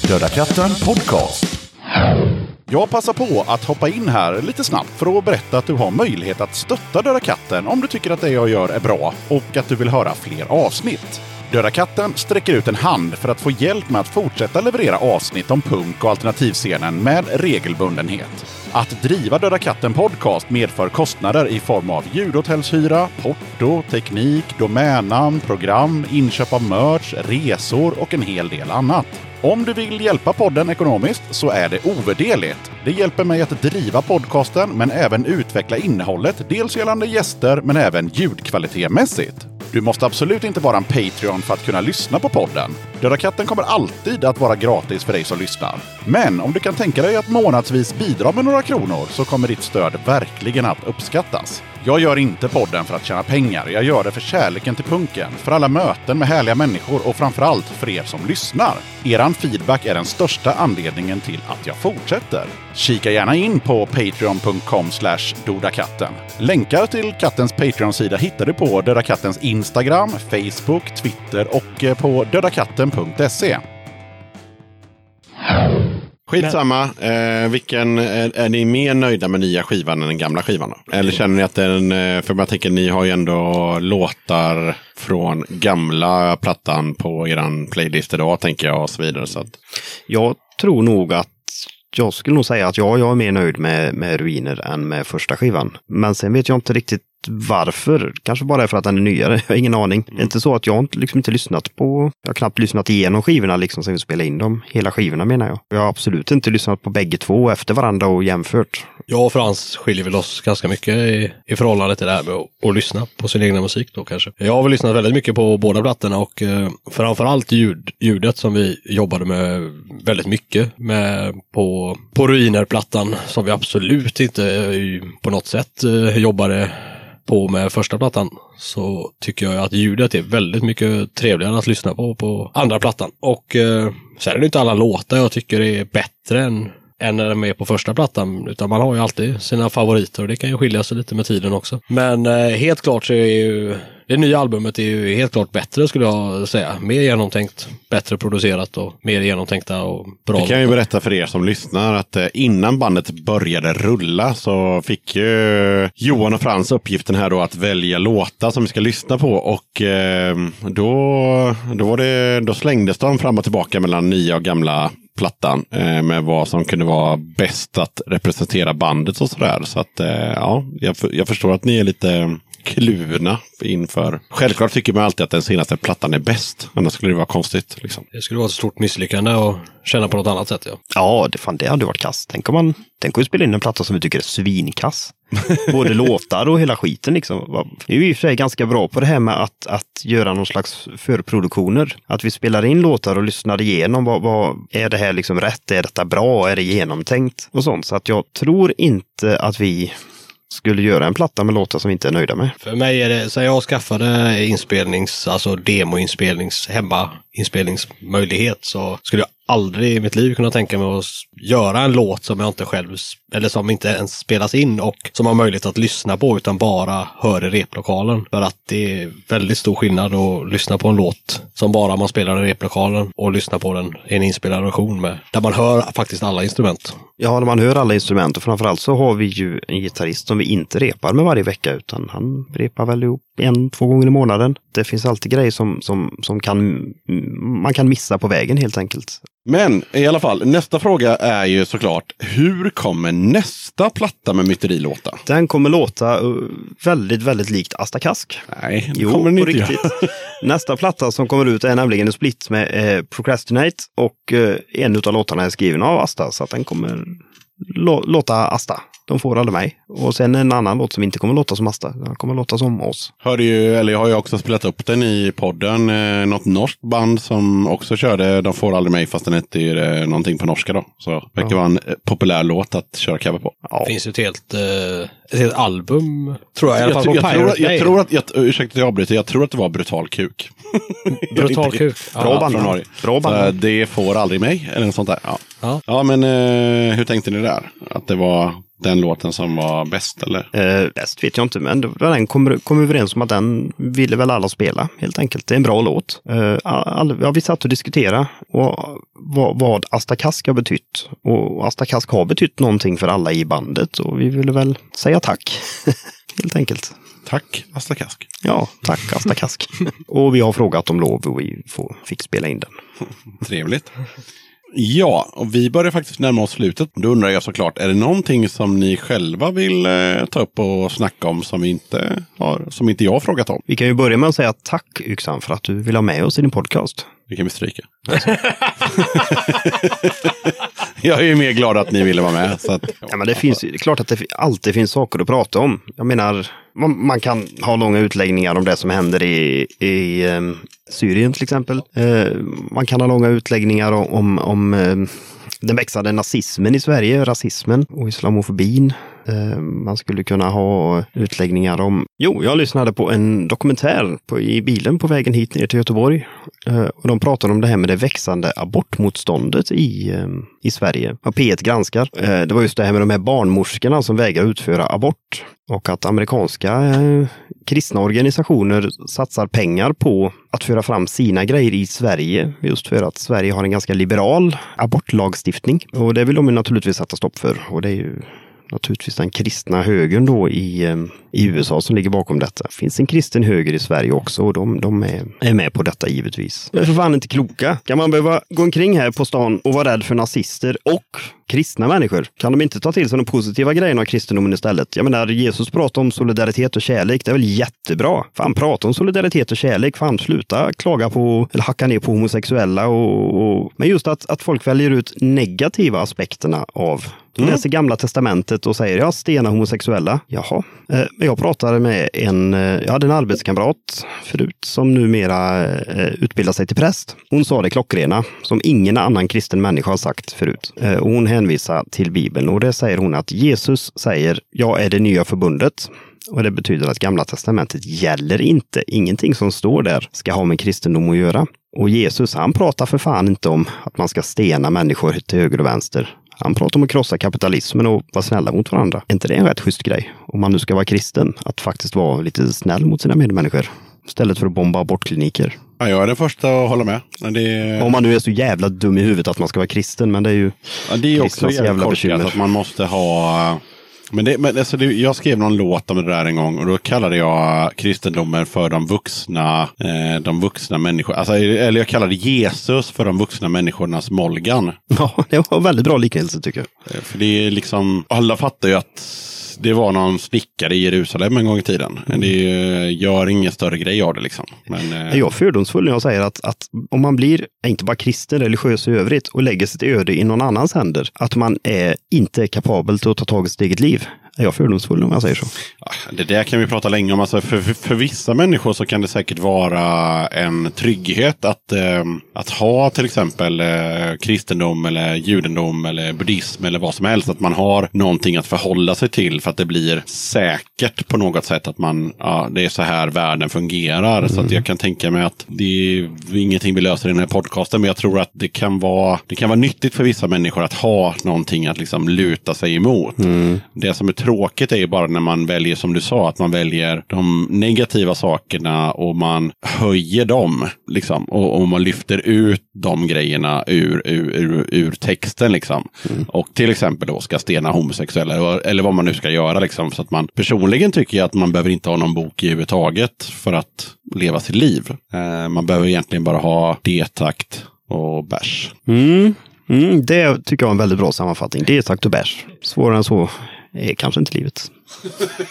Döda katten podcast. Jag passar på att hoppa in här lite snabbt för att berätta att du har möjlighet att stötta Döda katten om du tycker att det jag gör är bra och att du vill höra fler avsnitt. Döda katten sträcker ut en hand för att få hjälp med att fortsätta leverera avsnitt om punk och alternativscenen med regelbundenhet. Att driva Döda katten podcast medför kostnader i form av ljudhotellshyra, porto, teknik, domännamn, program, inköp av merch, resor och en hel del annat. Om du vill hjälpa podden ekonomiskt så är det ovärderligt. Det hjälper mig att driva podcasten men även utveckla innehållet, dels gällande gäster men även ljudkvalitetmässigt. Du måste absolut inte vara en Patreon för att kunna lyssna på podden. Döda katten kommer alltid att vara gratis för dig som lyssnar. Men om du kan tänka dig att månadsvis bidra med några kronor så kommer ditt stöd verkligen att uppskattas. Jag gör inte podden för att tjäna pengar. Jag gör det för kärleken till punken, för alla möten med härliga människor och framförallt för er som lyssnar. Eran feedback är den största anledningen till att jag fortsätter. Kika gärna in på patreon.com dodakatten. Länkar till kattens Patreon-sida hittar du på Döda Kattens Instagram, Facebook, Twitter och eh, på dödakatten.se. Skitsamma. Eh, vilken, är, är ni mer nöjda med nya skivan än den gamla skivan? Då? Eller känner ni att den, eh, för jag tänker ni har ju ändå låtar från gamla plattan på eran playlist idag tänker jag och så vidare. Så att, Jag tror nog att jag skulle nog säga att ja, jag är mer nöjd med, med Ruiner än med första skivan. Men sen vet jag inte riktigt varför. Kanske bara för att den är nyare. Jag har ingen aning. Det är inte så att jag inte, liksom inte lyssnat på, jag har knappt lyssnat igenom skivorna liksom sen vi spelade in dem. Hela skivorna menar jag. Jag har absolut inte lyssnat på bägge två efter varandra och jämfört. Jag och Frans skiljer väl oss ganska mycket i, i förhållande till det här med att, att lyssna på sin egna musik då kanske. Jag har väl lyssnat väldigt mycket på båda plattorna och eh, framförallt ljud, ljudet som vi jobbade med väldigt mycket med på, på Ruiner-plattan som vi absolut inte eh, på något sätt eh, jobbade på med första plattan så tycker jag att ljudet är väldigt mycket trevligare att lyssna på på andra plattan. Och eh, sen är det inte alla låtar jag tycker är bättre än än när de är på första plattan. Utan man har ju alltid sina favoriter och det kan ju skilja sig lite med tiden också. Men eh, helt klart så är ju det nya albumet är ju helt klart bättre skulle jag säga. Mer genomtänkt, bättre producerat och mer genomtänkta och bra. Jag kan ju berätta för er som lyssnar att eh, innan bandet började rulla så fick ju eh, Johan och Frans uppgiften här då att välja låtar som vi ska lyssna på. Och eh, då, då, var det, då slängdes de fram och tillbaka mellan nya och gamla plattan eh, med vad som kunde vara bäst att representera bandet och sådär. Så att eh, ja, jag, jag förstår att ni är lite kluvna inför. Självklart tycker man alltid att den senaste plattan är bäst. Annars skulle det vara konstigt. Liksom. Det skulle vara ett stort misslyckande att känna på något annat sätt. Ja. Ja, det, fan, det hade varit kass. Tänk om man tänk om vi spelar in en platta som vi tycker är svinkass. Både låtar och hela skiten liksom. Vi är ju i och för sig ganska bra på det här med att, att göra någon slags förproduktioner. Att vi spelar in låtar och lyssnar igenom. Vad, vad, är det här liksom rätt? Är detta bra? Är det genomtänkt? Och sånt. Så att jag tror inte att vi skulle göra en platta med låtar som vi inte är nöjda med. För mig är det, sen jag skaffade inspelnings, alltså demoinspelnings, hemmainspelningsmöjlighet så skulle jag aldrig i mitt liv kunna tänka mig att göra en låt som jag inte själv, eller som inte ens spelas in och som har möjlighet att lyssna på utan bara hör i replokalen. För att det är väldigt stor skillnad att lyssna på en låt som bara man spelar i replokalen och lyssna på den i en inspelad version med, där man hör faktiskt alla instrument. Ja, när man hör alla instrument och framförallt så har vi ju en gitarrist som vi inte repar med varje vecka utan han repar väl ihop en, två gånger i månaden. Det finns alltid grejer som, som, som kan, man kan missa på vägen helt enkelt. Men i alla fall, nästa fråga är ju såklart, hur kommer nästa platta med myteri låta? Den kommer låta uh, väldigt, väldigt likt Asta Kask. Nej, det Jo, kommer den inte göra. riktigt. Nästa platta som kommer ut är nämligen en split med eh, Procrastinate och eh, en av låtarna är skriven av Asta så att den kommer lå- låta Asta. De får aldrig mig. Och sen en annan låt som inte kommer låta som Asta. Den kommer låta som oss. Hörde ju, eller jag har ju också spelat upp den i podden. Eh, något norskt band som också körde De får aldrig mig fast den heter eh, någonting på norska då. Så det verkar vara en eh, populär låt att köra cover på. Ja. Det finns ju ett helt, eh, ett helt album, tror jag, i alla Jag, fall jag, jag, tror, att- jag tror att, jag, ursäkta att jag avbryter, jag tror att det var Brutal Kuk. Brutal kuk. Bra Ja, band. från. Bra band. eh, det får aldrig mig, eller något sånt där. Ja, Ja. ja men eh, hur tänkte ni där? Att det var den låten som var bäst, eller? Eh, bäst vet jag inte, men den kom, kom överens om att den ville väl alla spela helt enkelt. Det är en bra låt. Eh, all, ja, vi satt och diskuterade och vad, vad Asta Kask har betytt. Och Asta Kask har betytt någonting för alla i bandet och vi ville väl säga tack. helt enkelt. Tack, Asta Kask. Ja, tack Asta Kask. och vi har frågat om lov och vi får, fick spela in den. Trevligt. Ja, och vi börjar faktiskt närma oss slutet. Då undrar jag såklart, är det någonting som ni själva vill eh, ta upp och snacka om som, vi inte har, som inte jag har frågat om? Vi kan ju börja med att säga tack Yxan för att du vill ha med oss i din podcast. Det kan vi stryka. Jag är ju mer glad att ni ville vara med. Så att, Ja, men det, finns, det är klart att det alltid finns saker att prata om. Jag menar, man, man kan ha långa utläggningar om det som händer i, i ehm, Syrien till exempel. Eh, man kan ha långa utläggningar om, om, eh, den växande nazismen i Sverige, rasismen och islamofobin. Eh, man skulle kunna ha utläggningar om... Jo, jag lyssnade på en dokumentär på, i bilen på vägen hit ner till Göteborg. Och de pratade om det här med det växande abortmotståndet i, i Sverige. Och P1 granskar. Det var just det här med de här barnmorskorna som vägrar utföra abort. Och att amerikanska kristna organisationer satsar pengar på att föra fram sina grejer i Sverige. Just för att Sverige har en ganska liberal abortlagstiftning. Och det vill de ju naturligtvis sätta stopp för. Och det är ju naturligtvis den kristna högern då i, eh, i USA som ligger bakom detta. Det finns en kristen höger i Sverige också och de, de är, är med på detta givetvis. Det är för fan inte kloka. Kan man behöva gå omkring här på stan och vara rädd för nazister och kristna människor? Kan de inte ta till sig de positiva grejerna av kristendomen istället? Jag menar, Jesus pratar om solidaritet och kärlek. Det är väl jättebra? Fan, prata om solidaritet och kärlek. Fan, sluta klaga på eller hacka ner på homosexuella och, och men just att, att folk väljer ut negativa aspekterna av de läser Gamla Testamentet och säger ja, stena homosexuella. Jaha. Eh, jag pratade med en, eh, jag hade en arbetskamrat förut som numera eh, utbildar sig till präst. Hon sa det klockrena, som ingen annan kristen människa har sagt förut. Eh, Och hon hänvisa till Bibeln och det säger hon att Jesus säger, jag är det nya förbundet. Och det betyder att Gamla Testamentet gäller inte. Ingenting som står där ska ha med kristendom att göra. Och Jesus, han pratar för fan inte om att man ska stena människor till höger och vänster. Han pratar om att krossa kapitalismen och vara snälla mot varandra. Är inte det en rätt schysst grej? Om man nu ska vara kristen, att faktiskt vara lite snäll mot sina medmänniskor. Istället för att bomba abortkliniker ja, jag är den första att hålla med. Det, Om man nu är så jävla dum i huvudet att man ska vara kristen, men det är ju... ja, det är också jävla bekymmer. att man måste ha men, det, men alltså det, jag skrev någon låt om det där en gång och då kallade jag kristendomen för de vuxna, eh, de vuxna människorna. Alltså, eller jag kallade Jesus för de vuxna människornas Molgan. Ja, det var en väldigt bra liknelse tycker jag. Eh, För det är liksom, alla fattar ju att det var någon snickare i Jerusalem en gång i tiden. Men det är, gör ingen större grej av det liksom. Men, eh, Är jag fördomsfull när jag säger att, att om man blir, inte bara kristen, religiös i övrigt och lägger sitt öde i någon annans händer, att man är inte kapabel till att ta tag i sitt eget liv. Är jag fördomsfull om jag säger så? Det där kan vi prata länge om. Alltså för, för, för vissa människor så kan det säkert vara en trygghet att, eh, att ha till exempel eh, kristendom eller judendom eller buddhism eller vad som helst. Att man har någonting att förhålla sig till för att det blir säkert på något sätt att man, ja, det är så här världen fungerar. Så att jag kan tänka mig att det är ingenting vi löser i den här podcasten. Men jag tror att det kan vara, det kan vara nyttigt för vissa människor att ha någonting att liksom luta sig emot. Det som är tråkigt är ju bara när man väljer, som du sa, att man väljer de negativa sakerna och man höjer dem. Liksom, och, och man lyfter ut de grejerna ur, ur, ur, ur texten. Liksom. Och till exempel då ska stena homosexuella eller, vad man nu ska göra. Liksom, så att man personligen tycker jag att man behöver inte ha någon bok överhuvudtaget för att leva sitt liv. Eh, man behöver egentligen bara ha detakt och bärs. Mm. Mm, det tycker jag är en väldigt bra sammanfattning. Det är sagt och bärs. Svårare än så är kanske inte livet.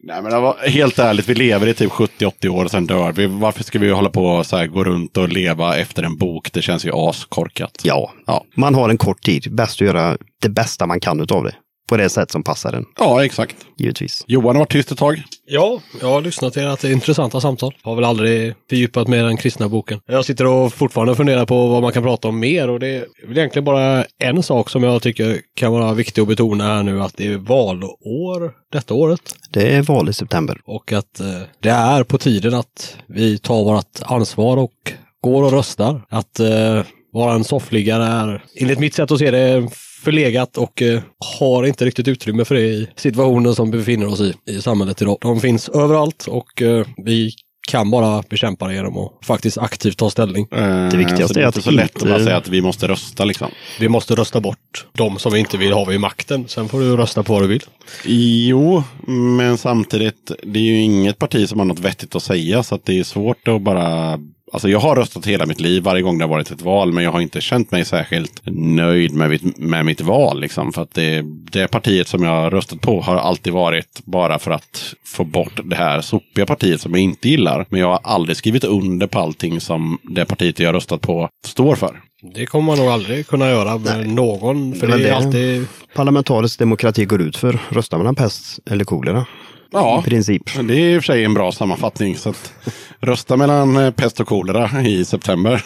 Nej men det var, helt ärligt, vi lever i typ 70-80 år och sen dör vi. Varför ska vi hålla på och så här, gå runt och leva efter en bok? Det känns ju askorkat. Ja, Ja. man har en kort tid. Bäst att göra det bästa man kan utav det. På det sätt som passar en, Ja, exakt. givetvis. Johan har varit tyst ett tag. Ja, jag har lyssnat till att det är intressanta samtal. Har väl aldrig fördjupat mig i den kristna boken. Jag sitter och fortfarande funderar på vad man kan prata om mer och det är väl egentligen bara en sak som jag tycker kan vara viktig att betona här nu att det är valår detta året. Det är val i september. Och att eh, det är på tiden att vi tar vårt ansvar och går och röstar. Att eh, vara en soffliggare är enligt mitt sätt att se det förlegat och eh, har inte riktigt utrymme för det i situationen som vi befinner oss i i samhället idag. De finns överallt och eh, vi kan bara bekämpa det genom att faktiskt aktivt ta ställning. Det viktigaste det är är att inte så lätt att bara säga att vi måste rösta liksom. Vi måste rösta bort de som vi inte vill ha vid makten. Sen får du rösta på vad du vill. Jo, men samtidigt, det är ju inget parti som har något vettigt att säga så att det är svårt att bara Alltså jag har röstat hela mitt liv varje gång det har varit ett val. Men jag har inte känt mig särskilt nöjd med mitt, med mitt val. Liksom, för att det, det partiet som jag har röstat på har alltid varit bara för att få bort det här sopiga partiet som jag inte gillar. Men jag har aldrig skrivit under på allting som det partiet jag har röstat på står för. Det kommer man nog aldrig kunna göra med någon. För det är det- alltid... Parlamentarisk demokrati går ut för röstar man pest eller kolera. Ja, I princip. det är i och för sig en bra sammanfattning. Så att rösta mellan eh, pest och kolera i september.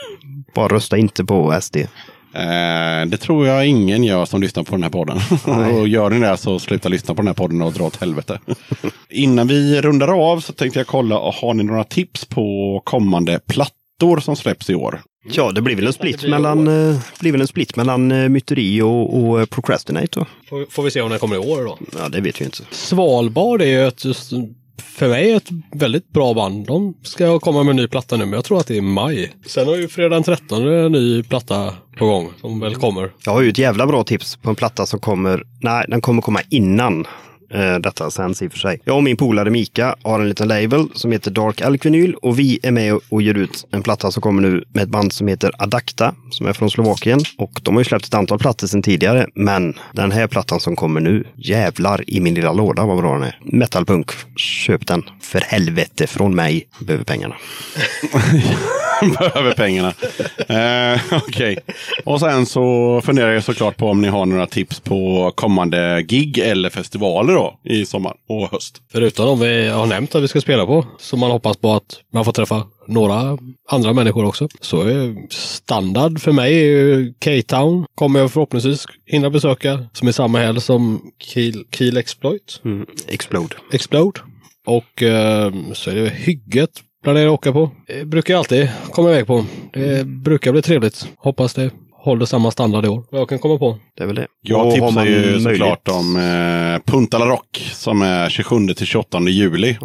Bara rösta inte på SD. Eh, det tror jag ingen gör som lyssnar på den här podden. och gör ni det så sluta lyssna på den här podden och dra åt helvete. Innan vi rundar av så tänkte jag kolla, har ni några tips på kommande plattor som släpps i år? Ja, det blir väl en split mellan, eh, blir väl en split mellan eh, myteri och, och eh, procrastinate. Får, får vi se om den kommer i år då. Ja, det vet vi inte. Svalbard är ju ett, just, för mig ett väldigt bra band. De ska komma med en ny platta nu, men jag tror att det är i maj. Sen har ju fredag den 13 en ny platta på gång, som väl kommer. Jag har ju ett jävla bra tips på en platta som kommer, nej, den kommer komma innan eh, detta sänds i och för sig. Jag och min polare Mika har en liten label som heter Dark Elk Vinyl och vi är med och- ger ut en platta som kommer nu med ett band som heter Adakta som är från Slovakien. Och de har ju släppt ett antal plattor sedan tidigare, men den här plattan som kommer nu, jävlar i min lilla låda vad bra den är. Metalpunk, köp den. För helvete från mig, behöver pengarna. Behöver pengarna. Eh, Okej. Och sen så funderar jag såklart på om ni har några tips på kommande gig eller festivaler då i sommar och höst. Förutom de vi har nämnt att vi ska spela på, så man hoppas på att man får träffa några andra människor också. Så är standard för mig är ju K-Town. Kommer jag förhoppningsvis hinna besöka, som är samma helg som Kiel, Kiel Exploit. Mm. Explode. Explode. Och eh, så är det Hygget planerar jag åka på. Det brukar jag alltid komma iväg på. Det brukar bli trevligt. Hoppas det håller samma standard i år. Vad jag kan komma på. Det är väl det. Jag Och tipsar ju såklart om eh, Punta La Rock som är 27 till 28 juli.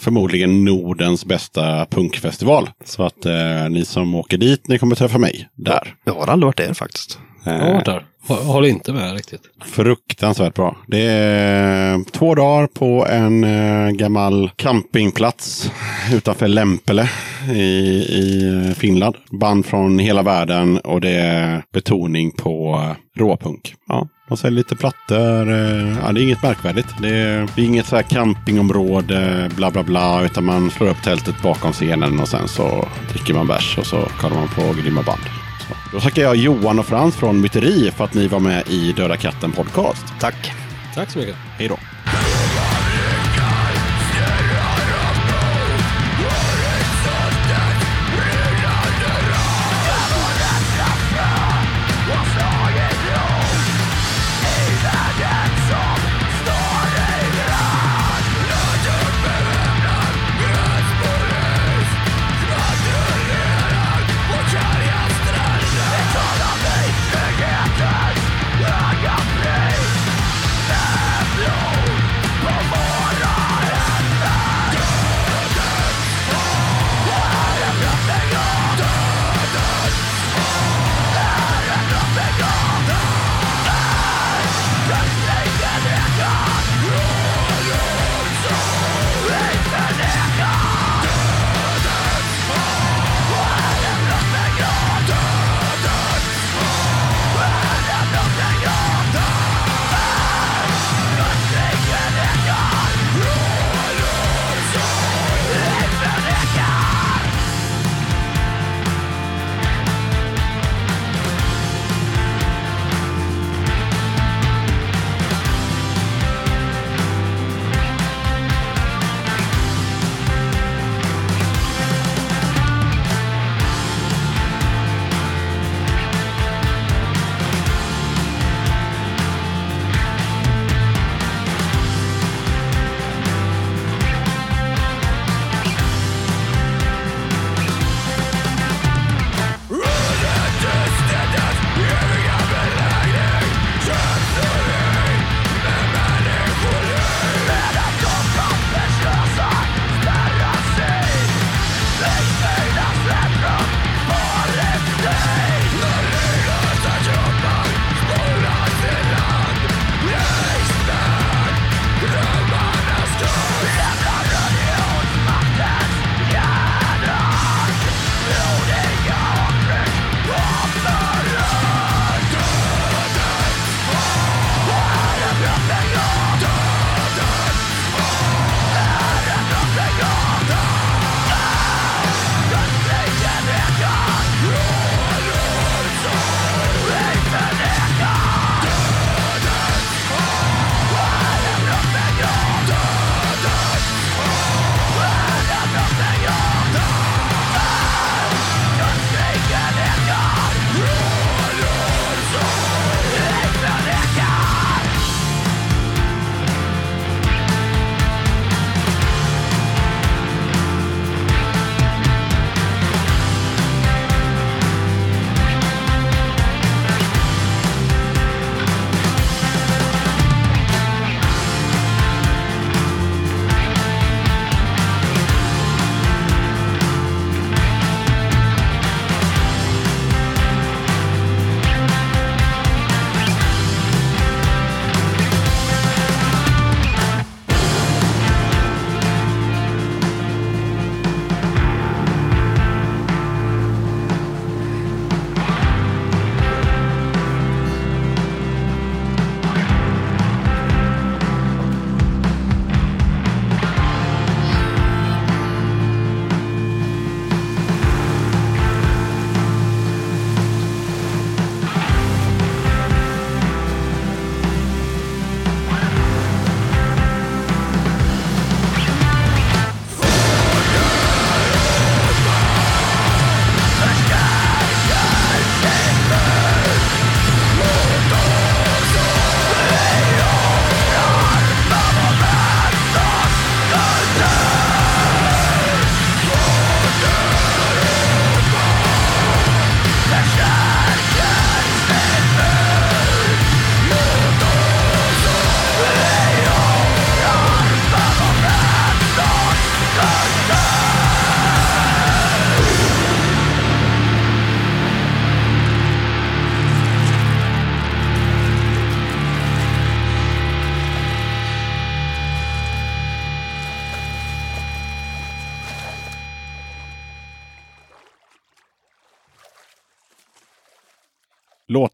Förmodligen Nordens bästa punkfestival. Så att eh, ni som åker dit, ni kommer träffa mig där. Jag har aldrig varit där faktiskt. Jag har varit där. Håller inte med riktigt. Fruktansvärt bra. Det är två dagar på en eh, gammal campingplats utanför Lempele i, i Finland. Band från hela världen och det är betoning på råpunk. Ja, de säljer lite plattor. Eh, ja, det är inget märkvärdigt. Det är, det är inget så här campingområde, bla bla bla, utan man slår upp tältet bakom scenen och sen så dricker man bärs och så kollar man på grymma band. Då tackar jag Johan och Frans från Myteri för att ni var med i Döda katten podcast. Tack. Tack så mycket. Hej då!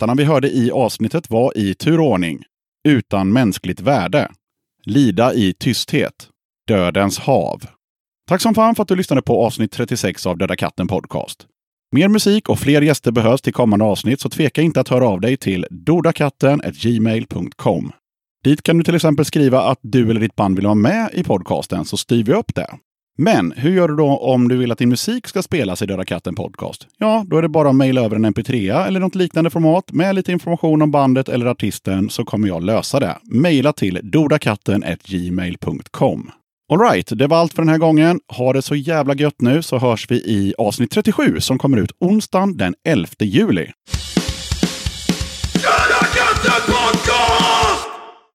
Låtarna vi hörde i avsnittet var i turordning Utan mänskligt värde, Lida i tysthet, Dödens hav. Tack som fan för att du lyssnade på avsnitt 36 av Döda katten Podcast. Mer musik och fler gäster behövs till kommande avsnitt, så tveka inte att höra av dig till dodakatten.gmail.com. Dit kan du till exempel skriva att du eller ditt band vill vara med i podcasten, så styr vi upp det. Men hur gör du då om du vill att din musik ska spelas i Döda katten Podcast? Ja, då är det bara att mejla över en mp3 eller något liknande format med lite information om bandet eller artisten så kommer jag lösa det. Mejla till dodakatten.gmail.com. Alright, det var allt för den här gången. Ha det så jävla gött nu så hörs vi i avsnitt 37 som kommer ut onsdagen den 11 juli.